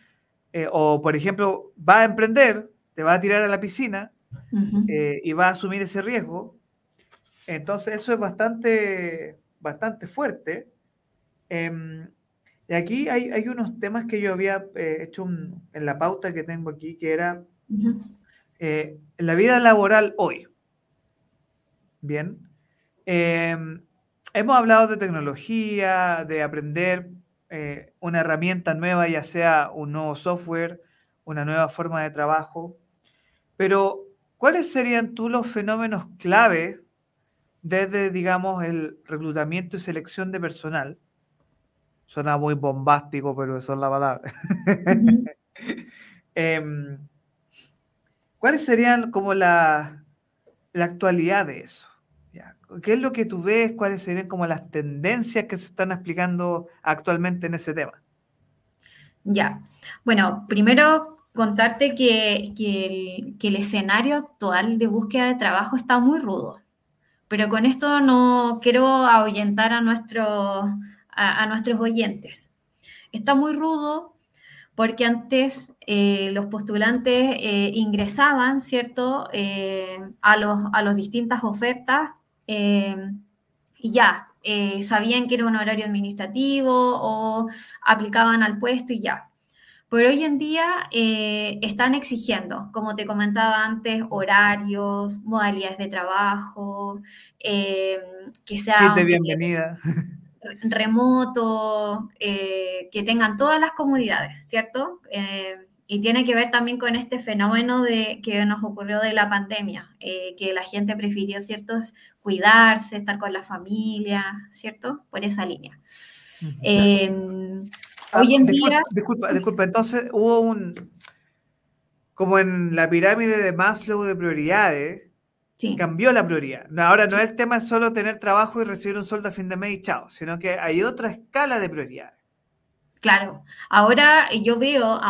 eh, o por ejemplo, va a emprender, te va a tirar a la piscina eh, y va a asumir ese riesgo. Entonces, eso es bastante, bastante fuerte. Em, y aquí hay, hay, unos temas que yo había hecho en la pauta que tengo aquí, que era la vida laboral hoy. Bien. Em, hemos hablado de tecnología, de aprender eh, una herramienta nueva, ya sea un nuevo software, una nueva forma de trabajo. Pero, ¿cuáles serían tú los fenómenos clave desde, digamos, el reclutamiento y selección de personal? Suena muy bombástico, pero eso es la palabra. Em, ¿Cuáles serían como la, la actualidad de eso? ¿Qué es lo que tú ves? ¿Cuáles serían como las tendencias que se están explicando actualmente en ese tema? Ya, bueno, primero contarte que, el, escenario actual de búsqueda de trabajo está muy rudo, pero con esto no quiero ahuyentar a, nuestro, a, nuestros oyentes. Está muy rudo porque antes eh, los postulantes eh, ingresaban, ¿cierto?, eh, a, los, a las distintas ofertas y ya, sabían que era un horario administrativo o aplicaban al puesto y ya. Pero hoy en día están exigiendo, como te comentaba antes, horarios, modalidades de trabajo, que sea... de bienvenida remoto, eh, que tengan todas las comodidades, ¿cierto? Eh, y tiene que ver también con este fenómeno de, que nos ocurrió de la pandemia, eh, que la gente prefirió, ¿cierto? Cuidarse, estar con la familia, ¿cierto? Por esa línea. Ah, hoy en día... Disculpa, disculpa, entonces hubo un... Como en la pirámide de Maslow de prioridades, Cambió la prioridad. Ahora no es el tema solo tener trabajo y recibir un sueldo a fin de mes y chao, sino que hay otra escala de prioridades. Claro, ahora yo veo,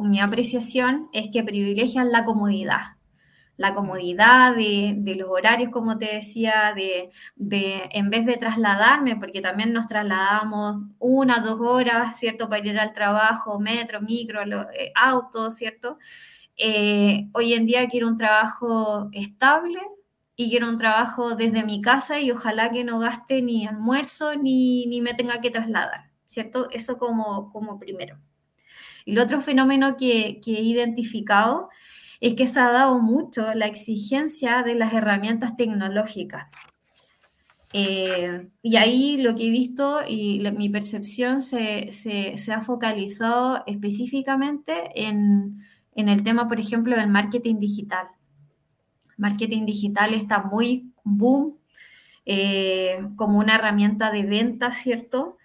mi apreciación es que privilegian la comodidad, la comodidad de, los horarios, como te decía, de, en vez de trasladarme, porque también nos trasladamos una, dos horas, ¿cierto? Para ir al trabajo, metro, micro, eh, auto, ¿cierto? Eh, hoy en día quiero un trabajo estable y quiero un trabajo desde mi casa y ojalá que no gaste ni almuerzo ni, ni me tenga que trasladar, ¿cierto? Eso como, como primero. Y el otro fenómeno que, que he identificado es que se ha dado mucho la exigencia de las herramientas tecnológicas. Eh, y ahí lo que he visto y mi percepción se, se, se, ha focalizado específicamente en, en el tema, por ejemplo, del marketing digital. Marketing digital está muy boom eh, como una herramienta de venta, ¿cierto?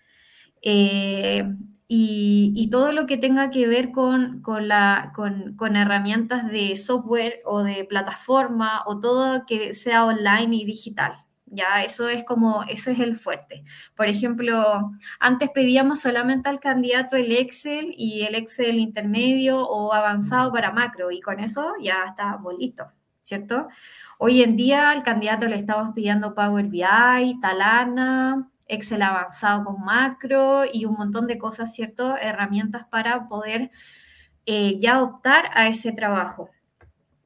Eh, y, todo lo que tenga que ver con, la, con, herramientas de software o de plataforma o todo que sea online y digital. Ya, eso es como, eso es el fuerte. Por ejemplo, antes pedíamos solamente al candidato el Excel y el Excel intermedio o avanzado para macro y con eso ya está listo, ¿cierto? Hoy en día al candidato le estamos pidiendo Power BI, Talana, Excel avanzado con macro y un montón de cosas, ¿cierto? Herramientas para poder eh, ya optar a ese trabajo.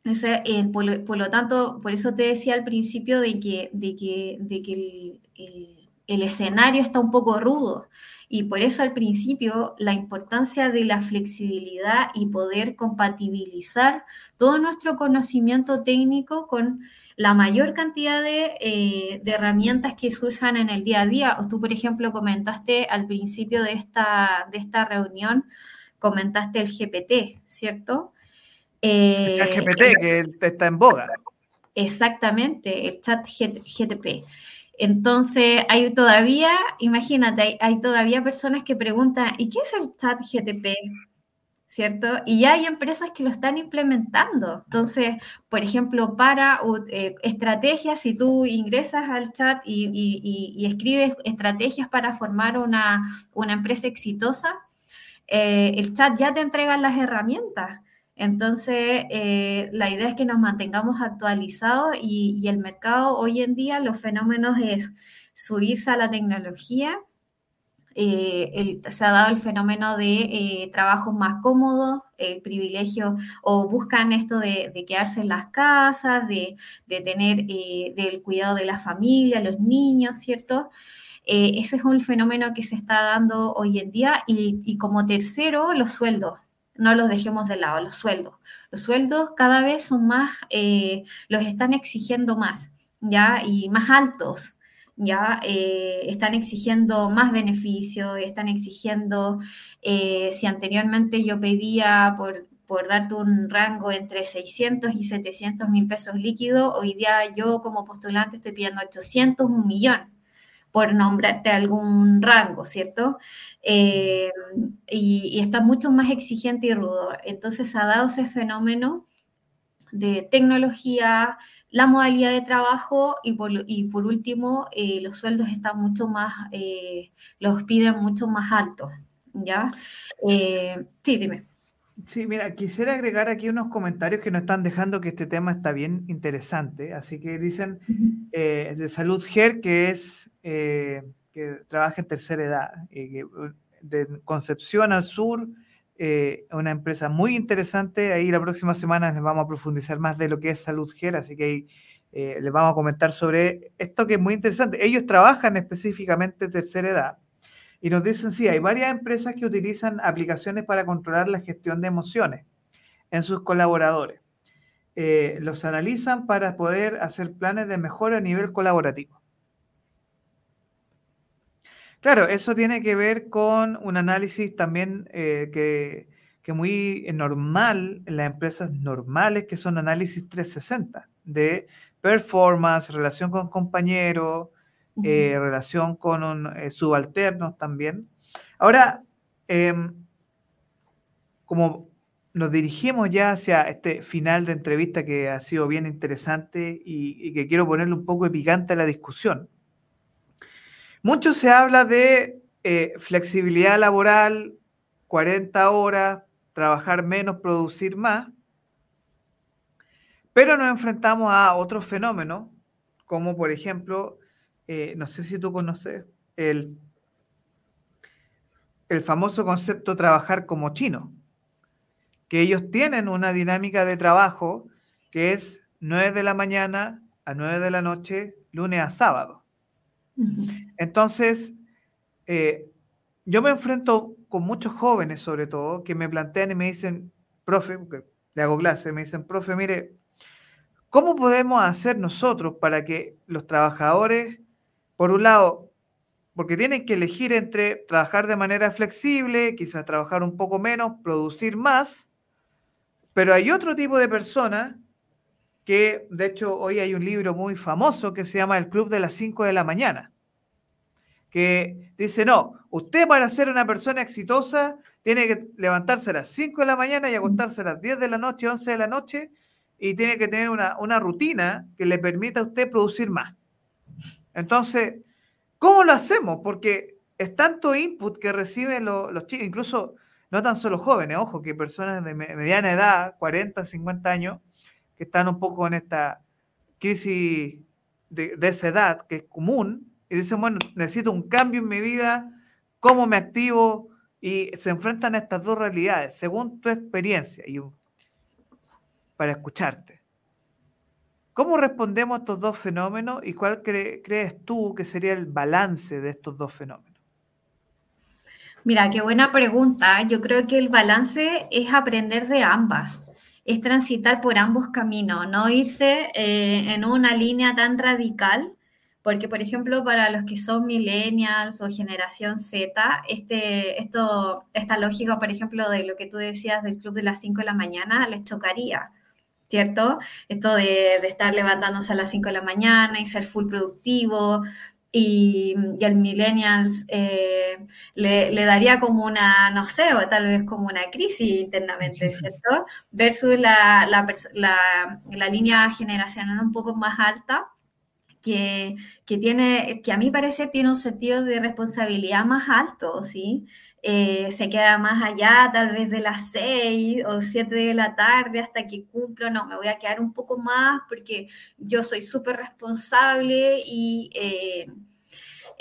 Eh, por, lo tanto, por eso te decía al principio de que, de que, de que el, escenario está un poco rudo y por eso al principio la importancia de la flexibilidad y poder compatibilizar todo nuestro conocimiento técnico con la mayor cantidad de, eh, de, herramientas que surjan en el día a día. Tú, por ejemplo, comentaste al principio de esta, de esta reunión, comentaste el GPT, ¿cierto? el chat GPT, eh, que está en boga. Exactamente, el chat GTP. Entonces, hay todavía, imagínate, hay, todavía personas que preguntan, ¿y qué es el chat GTP? ¿Cierto? Y ya hay empresas que lo están implementando. Entonces, por ejemplo, para eh, estrategias, si tú ingresas al chat y, escribes estrategias para formar una, empresa exitosa, eh, el chat ya te entrega las herramientas. Entonces, eh, la idea es que nos mantengamos actualizados y, el mercado hoy en día, los fenómenos es subirse a la tecnología. Eh, se ha dado el fenómeno de eh, trabajos más cómodos, el privilegio, o buscan esto de, quedarse en las casas, de, tener del cuidado de la familia, los niños, ¿cierto? ese es un fenómeno que se está dando hoy en día. y como tercero, los sueldos no los dejemos de lado, los sueldos. Los sueldos cada vez son más, eh, los están exigiendo más, ¿ya? Y más altos, ¿ya? Eh, están exigiendo más beneficios, están exigiendo, eh, si anteriormente yo pedía por, por darte un rango entre 600 y 700 mil pesos líquidos, hoy día yo como postulante estoy pidiendo 800, un millón por nombrarte algún rango, ¿cierto? Eh, y, está mucho más exigente y rudo. Entonces ha dado ese fenómeno de tecnología, la modalidad de trabajo y por, y por último, eh, los sueldos están mucho más, eh, los piden mucho más altos, ¿ya? sí, dime. Sí, mira, quisiera agregar aquí unos comentarios que nos están dejando que este tema está bien interesante. Así que dicen de Salud GER, que es eh, que trabaja en tercera edad, eh, de Concepción al sur, eh, una empresa muy interesante. Ahí la próxima semana les vamos a profundizar más de lo que es Salud GER, así que ahí les vamos a comentar sobre esto que es muy interesante. Ellos trabajan específicamente en tercera edad y nos dicen, sí, hay varias empresas que utilizan aplicaciones para controlar la gestión de emociones en sus colaboradores. los analizan para poder hacer planes de mejora a nivel colaborativo. Claro, eso tiene que ver con un análisis también eh, que, que, muy normal en las empresas normales, que son análisis 360 de performance, relación con compañeros, eh, relación con eh, subalternos también. Ahora, em, como nos dirigimos ya hacia este final de entrevista que ha sido bien interesante y, y que quiero ponerle un poco de picante a la discusión. Mucho se habla de eh, flexibilidad laboral, 40 horas, trabajar menos, producir más, pero nos enfrentamos a otros fenómenos, como por ejemplo, eh, no sé si tú conoces el, el famoso concepto trabajar como chino, que ellos tienen una dinámica de trabajo que es 9 de la mañana a 9 de la noche, lunes a sábado. Entonces, eh, yo me enfrento con muchos jóvenes, sobre todo, que me plantean y me dicen, profe, le hago clase, me dicen, profe, mire, ¿cómo podemos hacer nosotros para que los trabajadores, por un lado, porque tienen que elegir entre trabajar de manera flexible, quizás trabajar un poco menos, producir más, pero hay otro tipo de personas que de hecho hoy hay un libro muy famoso que se llama El Club de las 5 de la mañana, que dice, no, usted para ser una persona exitosa tiene que levantarse a las 5 de la mañana y acostarse a las 10 de la noche, 11 de la noche, y tiene que tener una, rutina que le permita a usted producir más. Entonces, ¿cómo lo hacemos? Porque es tanto input que reciben los chicos, incluso no tan solo jóvenes, ojo, que personas de mediana edad, 40, 50 años, que están un poco en esta crisis de, esa edad que es común y dicen, bueno, necesito un cambio en mi vida, ¿cómo me activo? Y se enfrentan a estas dos realidades, según tu experiencia, y para escucharte. ¿Cómo respondemos a estos dos fenómenos y cuál crees tú que sería el balance de estos dos fenómenos? Mira, qué buena pregunta. Yo creo que el balance es aprender de ambas es transitar por ambos caminos, no irse eh, en una línea tan radical, porque por ejemplo para los que son millennials o generación Z, este, esto, esta lógica, por ejemplo, de lo que tú decías del club de las 5 de la mañana, les chocaría. ¿Cierto? Esto de, de estar levantándose a las 5 de la mañana y ser full productivo, y, al millennials eh, le, daría como una, no sé, o tal vez como una crisis internamente, ¿cierto? Versus la, la, línea generacional un poco más alta. Que, que, tiene, que a mí parece tiene un sentido de responsabilidad más alto, ¿sí? Eh, se queda más allá, tal vez de las 6 o 7 de la tarde hasta que cumplo, no, me voy a quedar un poco más porque yo soy súper responsable y, eh,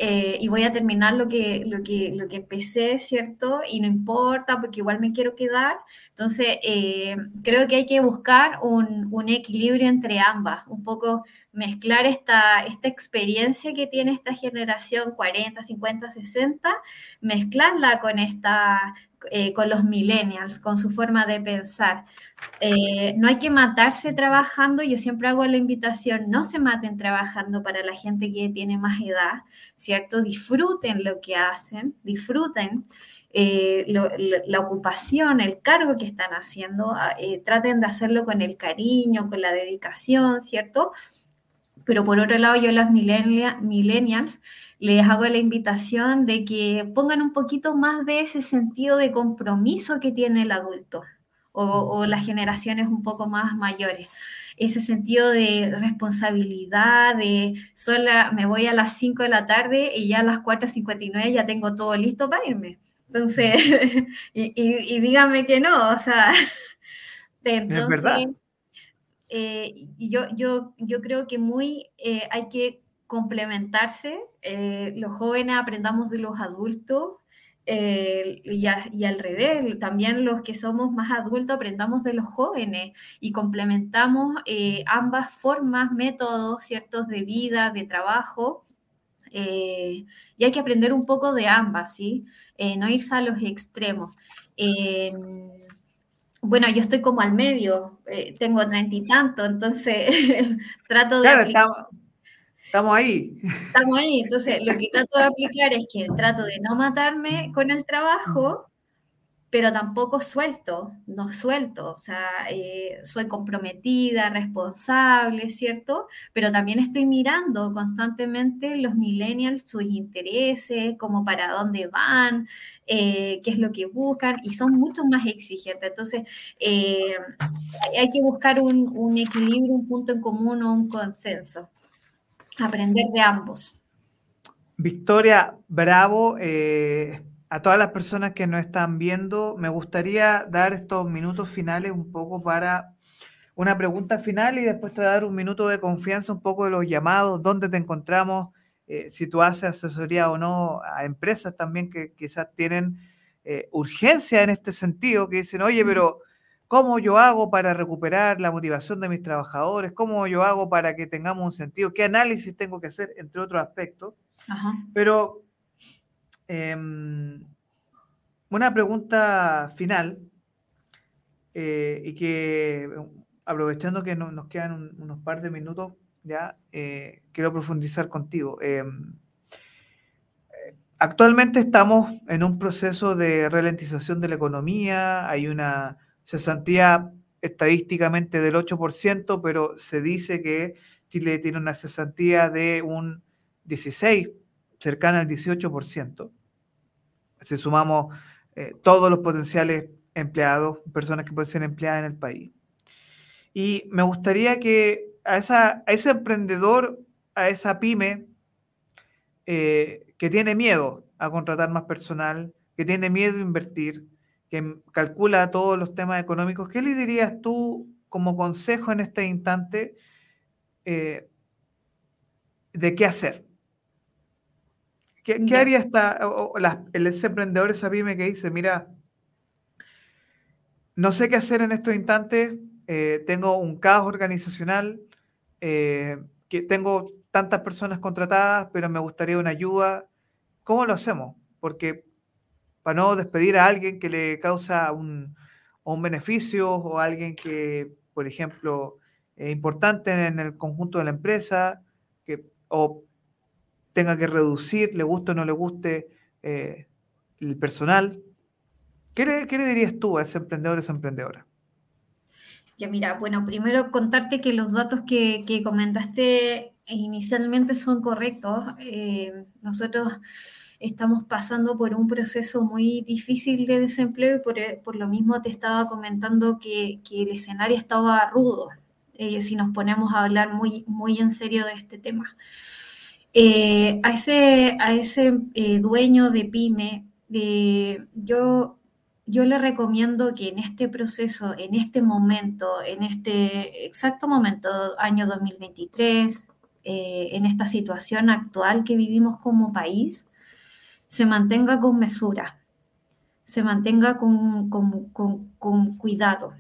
eh, y voy a terminar lo que, lo, que, lo que empecé, ¿cierto? Y no importa porque igual me quiero quedar. Entonces, creo que hay que buscar un, un, equilibrio entre ambas, un poco mezclar esta, esta experiencia que tiene esta generación 40, 50, 60, mezclarla con, esta, eh, con los millennials, con su forma de pensar. Eh, no hay que matarse trabajando, yo siempre hago la invitación, no se maten trabajando para la gente que tiene más edad, ¿cierto? Disfruten lo que hacen, disfruten. Eh, la, ocupación, el cargo que están haciendo, ah, traten de hacerlo con el cariño, con la dedicación, ¿cierto? Pero por otro lado, yo las millennials les hago la invitación de que pongan un poquito más de ese sentido de compromiso que tiene el adulto o, las generaciones un poco más mayores. Ese sentido de responsabilidad, de sola, me voy a las 5 de la tarde y ya a las 4.59 ya tengo todo listo para irme. Entonces, y, y, díganme que no, o sea, entonces, es verdad. Eh, yo, yo, yo creo que muy eh, hay que complementarse. Eh, los jóvenes aprendamos de los adultos y, y, al revés, también los que somos más adultos aprendamos de los jóvenes y complementamos ambas formas, métodos, ciertos de vida, de trabajo. y hay que aprender un poco de ambas, ¿sí? no irse a los extremos bueno, yo estoy como al medio, eh, tengo treinta y tanto, entonces trato de... Claro, estamos, estamos, ahí. Estamos ahí, entonces lo que trato de aplicar es que trato de no matarme con el trabajo, pero tampoco suelto, no suelto, o sea, eh, soy comprometida, responsable, ¿cierto? Pero también estoy mirando constantemente los millennials, sus intereses, como para dónde van, eh, qué es lo que buscan, y son mucho más exigentes. Entonces, eh, hay que buscar un, un equilibrio, un punto en común o un consenso, aprender de ambos. Victoria, bravo a todas las personas que nos están viendo, me gustaría dar estos minutos finales un poco para una pregunta final y después te voy a dar un minuto de confianza, un poco de los llamados, dónde te encontramos, eh, si tú haces asesoría o no a empresas también que quizás tienen eh, urgencia en este sentido, que dicen, oye, pero ¿cómo yo hago para recuperar la motivación de mis trabajadores? ¿Cómo yo hago para que tengamos un sentido? ¿Qué análisis tengo que hacer? Entre otros aspectos. Pero Em, una pregunta final eh, y que aprovechando que nos quedan unos par de minutos ya, eh, quiero profundizar contigo. Em, actualmente estamos en un proceso de ralentización de la economía, hay una cesantía estadísticamente del 8%, pero se dice que Chile tiene una cesantía de un 16, cercana al 18% si sumamos eh, todos los potenciales empleados, personas que pueden ser empleadas en el país. Y me gustaría que a, esa, a ese emprendedor, a esa pyme eh, que tiene miedo a contratar más personal, que tiene miedo a invertir, que calcula todos los temas económicos, ¿qué le dirías tú como consejo en este instante eh, de qué hacer? ¿Qué, haría esta, el, ese emprendedor, esa pyme que dice, mira, no sé qué hacer en estos instantes, eh, tengo un caos organizacional, eh, que tengo tantas personas contratadas, pero me gustaría una ayuda. ¿Cómo lo hacemos? Porque para no despedir a alguien que le causa un, beneficio o a alguien que, por ejemplo, es importante en el conjunto de la empresa, que, o tenga que reducir, le guste o no le guste eh, el personal. ¿Qué le, ¿Qué le, dirías tú a ese emprendedor o esa emprendedora? Ya mira, bueno, primero contarte que los datos que, que comentaste inicialmente son correctos. Eh, nosotros estamos pasando por un proceso muy difícil de desempleo y por, por lo mismo te estaba comentando que, que el escenario estaba rudo, eh, si nos ponemos a hablar muy, muy en serio de este tema. Eh, a ese, a ese eh, dueño de pyme, yo, yo le recomiendo que en este proceso, en este momento, en este exacto momento, año 2023, eh, en esta situación actual que vivimos como país, se mantenga con mesura, se mantenga con, con, con cuidado,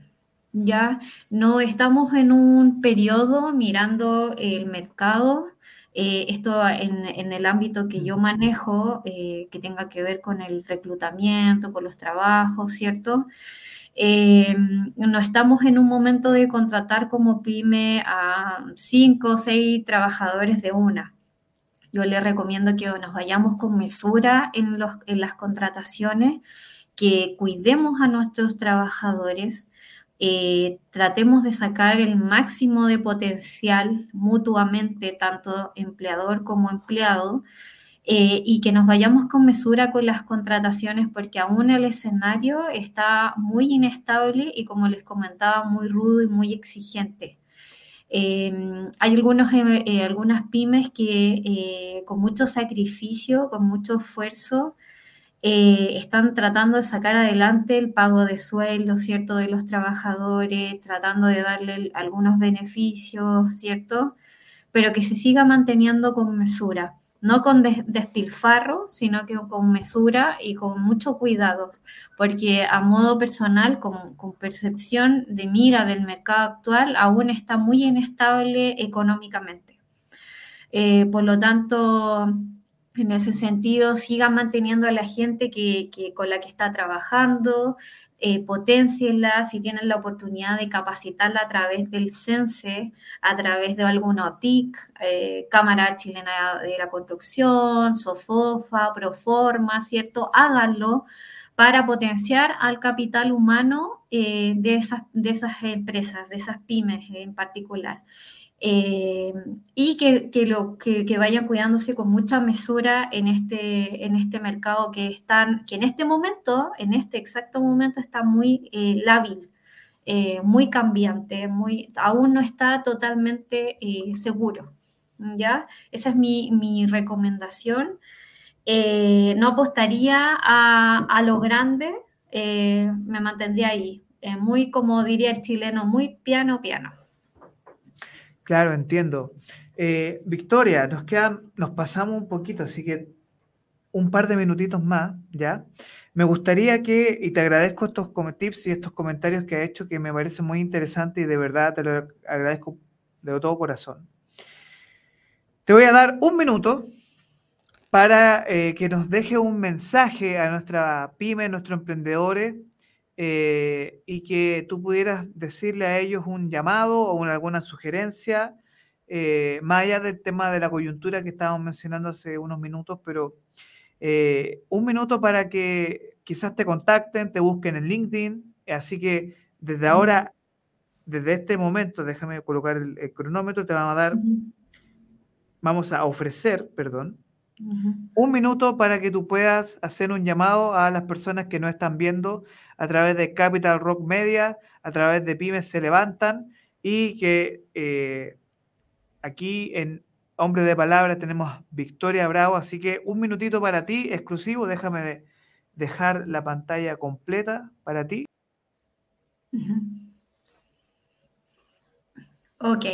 ya no estamos en un periodo mirando el mercado, eh, esto en, el ámbito que yo manejo, eh, que tenga que ver con el reclutamiento, con los trabajos, ¿cierto? Eh, no estamos en un momento de contratar como pyme a cinco o seis trabajadores de una. Yo les recomiendo que nos vayamos con mesura en, en las contrataciones, que cuidemos a nuestros trabajadores, eh, tratemos de sacar el máximo de potencial mutuamente, tanto empleador como empleado, eh, y que nos vayamos con mesura con las contrataciones, porque aún el escenario está muy inestable y, como les comentaba, muy rudo y muy exigente. Em, hay algunos, eh, algunas pymes que con mucho sacrificio, con mucho esfuerzo, eh, están tratando de sacar adelante el pago de sueldo, ¿cierto?, de los trabajadores, tratando de darle algunos beneficios, ¿cierto?, pero que se siga manteniendo con mesura, no con despilfarro, sino que con mesura y con mucho cuidado, porque a modo personal, con, percepción de mira del mercado actual, aún está muy inestable económicamente. Eh, por lo tanto, en ese sentido, sigan manteniendo a la gente que, con la que está trabajando, eh, potencienla, si tienen la oportunidad de capacitarla a través del CENSE, a través de alguna TIC, eh, Cámara Chilena de la Construcción, SOFOFA, Proforma, ¿cierto? Háganlo para potenciar al capital humano eh, de, esas, de esas empresas, de esas pymes en particular. Eh, y que, que, vayan cuidándose con mucha mesura en este, en este mercado que, están, que en este momento, en este exacto momento, está muy eh, lábil, eh, muy cambiante, muy, aún no está totalmente seguro. ¿ya? Esa es mi, mi recomendación. no apostaría a, a lo grande, me mantendría ahí, muy, como diría el chileno, muy piano, piano. Claro, entiendo. Eh, Victoria, nos quedan, nos pasamos un poquito, así que un par de minutitos más, ¿ya? Me gustaría que, y te agradezco estos tips y estos comentarios que has hecho, que me parecen muy interesantes y de verdad te lo agradezco de todo corazón. Te voy a dar un minuto para eh, que nos deje un mensaje a nuestra pyme, a nuestros emprendedores, eh, y que tú pudieras decirle a ellos un llamado o alguna sugerencia, eh, más allá del tema de la coyuntura que estábamos mencionando hace unos minutos, pero eh, un minuto para que quizás te contacten, te busquen en LinkedIn. Así que desde ahora, desde este momento, déjame colocar el, cronómetro, te vamos a dar, vamos a ofrecer, perdón, un minuto para que tú puedas hacer un llamado a las personas que no están viendo a través de Capital Rock Media, a través de Pymes Se Levantan y que eh, aquí en Hombre de Palabra tenemos Victoria Bravo, así que un minutito para ti, exclusivo, déjame dejar la pantalla completa para ti. Ok.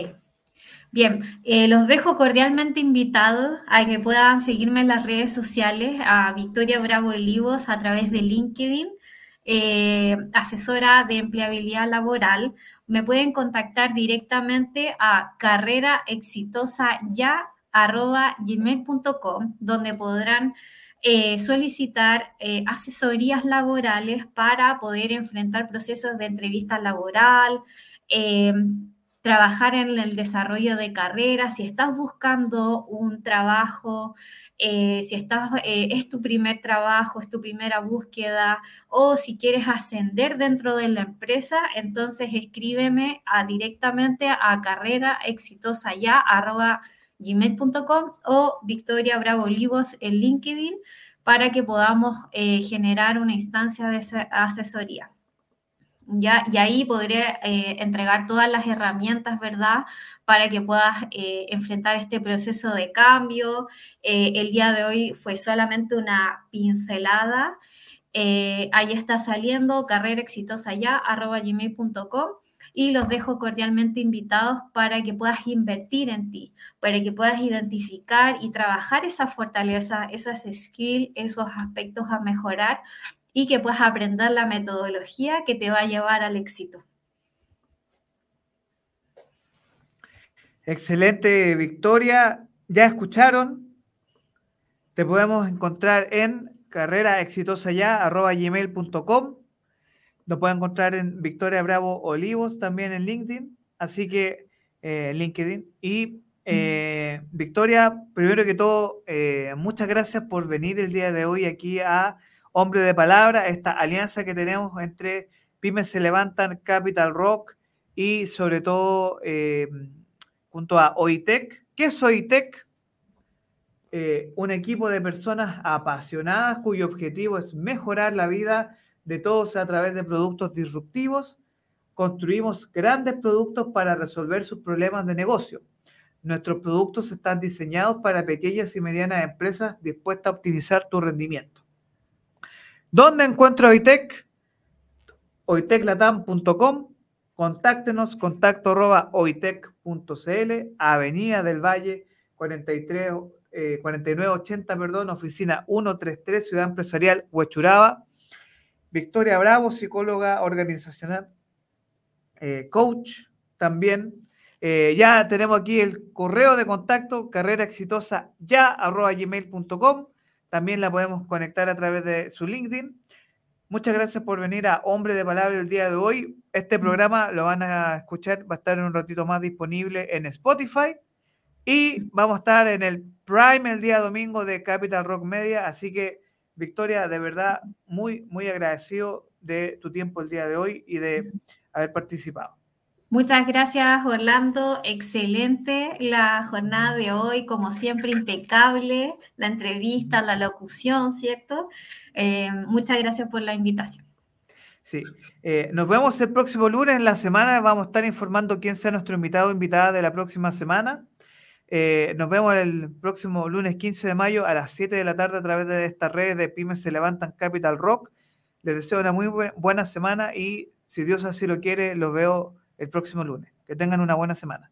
Bien, eh, los dejo cordialmente invitados a que puedan seguirme en las redes sociales a Victoria Bravo Olivos a través de LinkedIn, eh, asesora de empleabilidad laboral. Me pueden contactar directamente a carreraexitosaya.gmail.com, donde podrán eh, solicitar asesorías laborales para poder enfrentar procesos de entrevista laboral, trabajar en el desarrollo de carreras, si estás buscando un trabajo, eh, si estás, eh, es tu primer trabajo, es tu primera búsqueda, o si quieres ascender dentro de la empresa, entonces escríbeme a, directamente a carrera exitosa ya gmail.com o Victoria Bravo Olivos en LinkedIn para que podamos eh, generar una instancia de asesoría. ¿Ya? Y ahí podré eh, entregar todas las herramientas, ¿verdad? Para que puedas eh, enfrentar este proceso de cambio. Eh, el día de hoy fue solamente una pincelada. ahí está saliendo carrera exitosa ya, arroba gmail.com y los dejo cordialmente invitados para que puedas invertir en ti, para que puedas identificar y trabajar esa fortaleza, esas skills, esos aspectos a mejorar y que puedas aprender la metodología que te va a llevar al éxito. Excelente, Victoria. Ya escucharon. Te podemos encontrar en carreraexitosaya.gmail.com. Nos pueden encontrar en Victoria Bravo Olivos, también en LinkedIn. Así que, eh, LinkedIn. Y eh, Victoria, primero que todo, eh, muchas gracias por venir el día de hoy aquí a Hombre de Palabra, esta alianza que tenemos entre Pymes Se Levantan, Capital Rock y sobre todo junto a OITEC. ¿Qué es OITEC? Eh, un equipo de personas apasionadas cuyo objetivo es mejorar la vida de todos a través de productos disruptivos. Construimos grandes productos para resolver sus problemas de negocio. Nuestros productos están diseñados para pequeñas y medianas empresas dispuestas a optimizar tu rendimiento. ¿Dónde encuentro OITEC? oiteclatam.com Contáctenos, contacto arroba oitec.cl, Avenida del Valle 43, 4980, eh, perdón, oficina 133, Ciudad Empresarial Huechuraba. Victoria Bravo, psicóloga organizacional, eh, coach también. Eh, ya tenemos aquí el correo de contacto, carrera exitosa ya arroba gmail.com. También la podemos conectar a través de su LinkedIn. Muchas gracias por venir a Hombre de Palabra el día de hoy. Este programa lo van a escuchar, va a estar en un ratito más disponible en Spotify y vamos a estar en el Prime el día domingo de Capital Rock Media. Así que, Victoria, de verdad, muy, muy agradecido de tu tiempo el día de hoy y de haber participado. Muchas gracias, Orlando. Excelente la jornada de hoy, como siempre, impecable, la entrevista, la locución, ¿cierto? Eh, muchas gracias por la invitación. Sí, eh, nos vemos el próximo lunes en la semana. Vamos a estar informando quién sea nuestro invitado o invitada de la próxima semana. Eh, nos vemos el próximo lunes 15 de mayo a las 7 de la tarde a través de esta red de Pymes Se Levantan Capital Rock. Les deseo una muy buena semana y si Dios así lo quiere, los veo el próximo lunes. Que tengan una buena semana.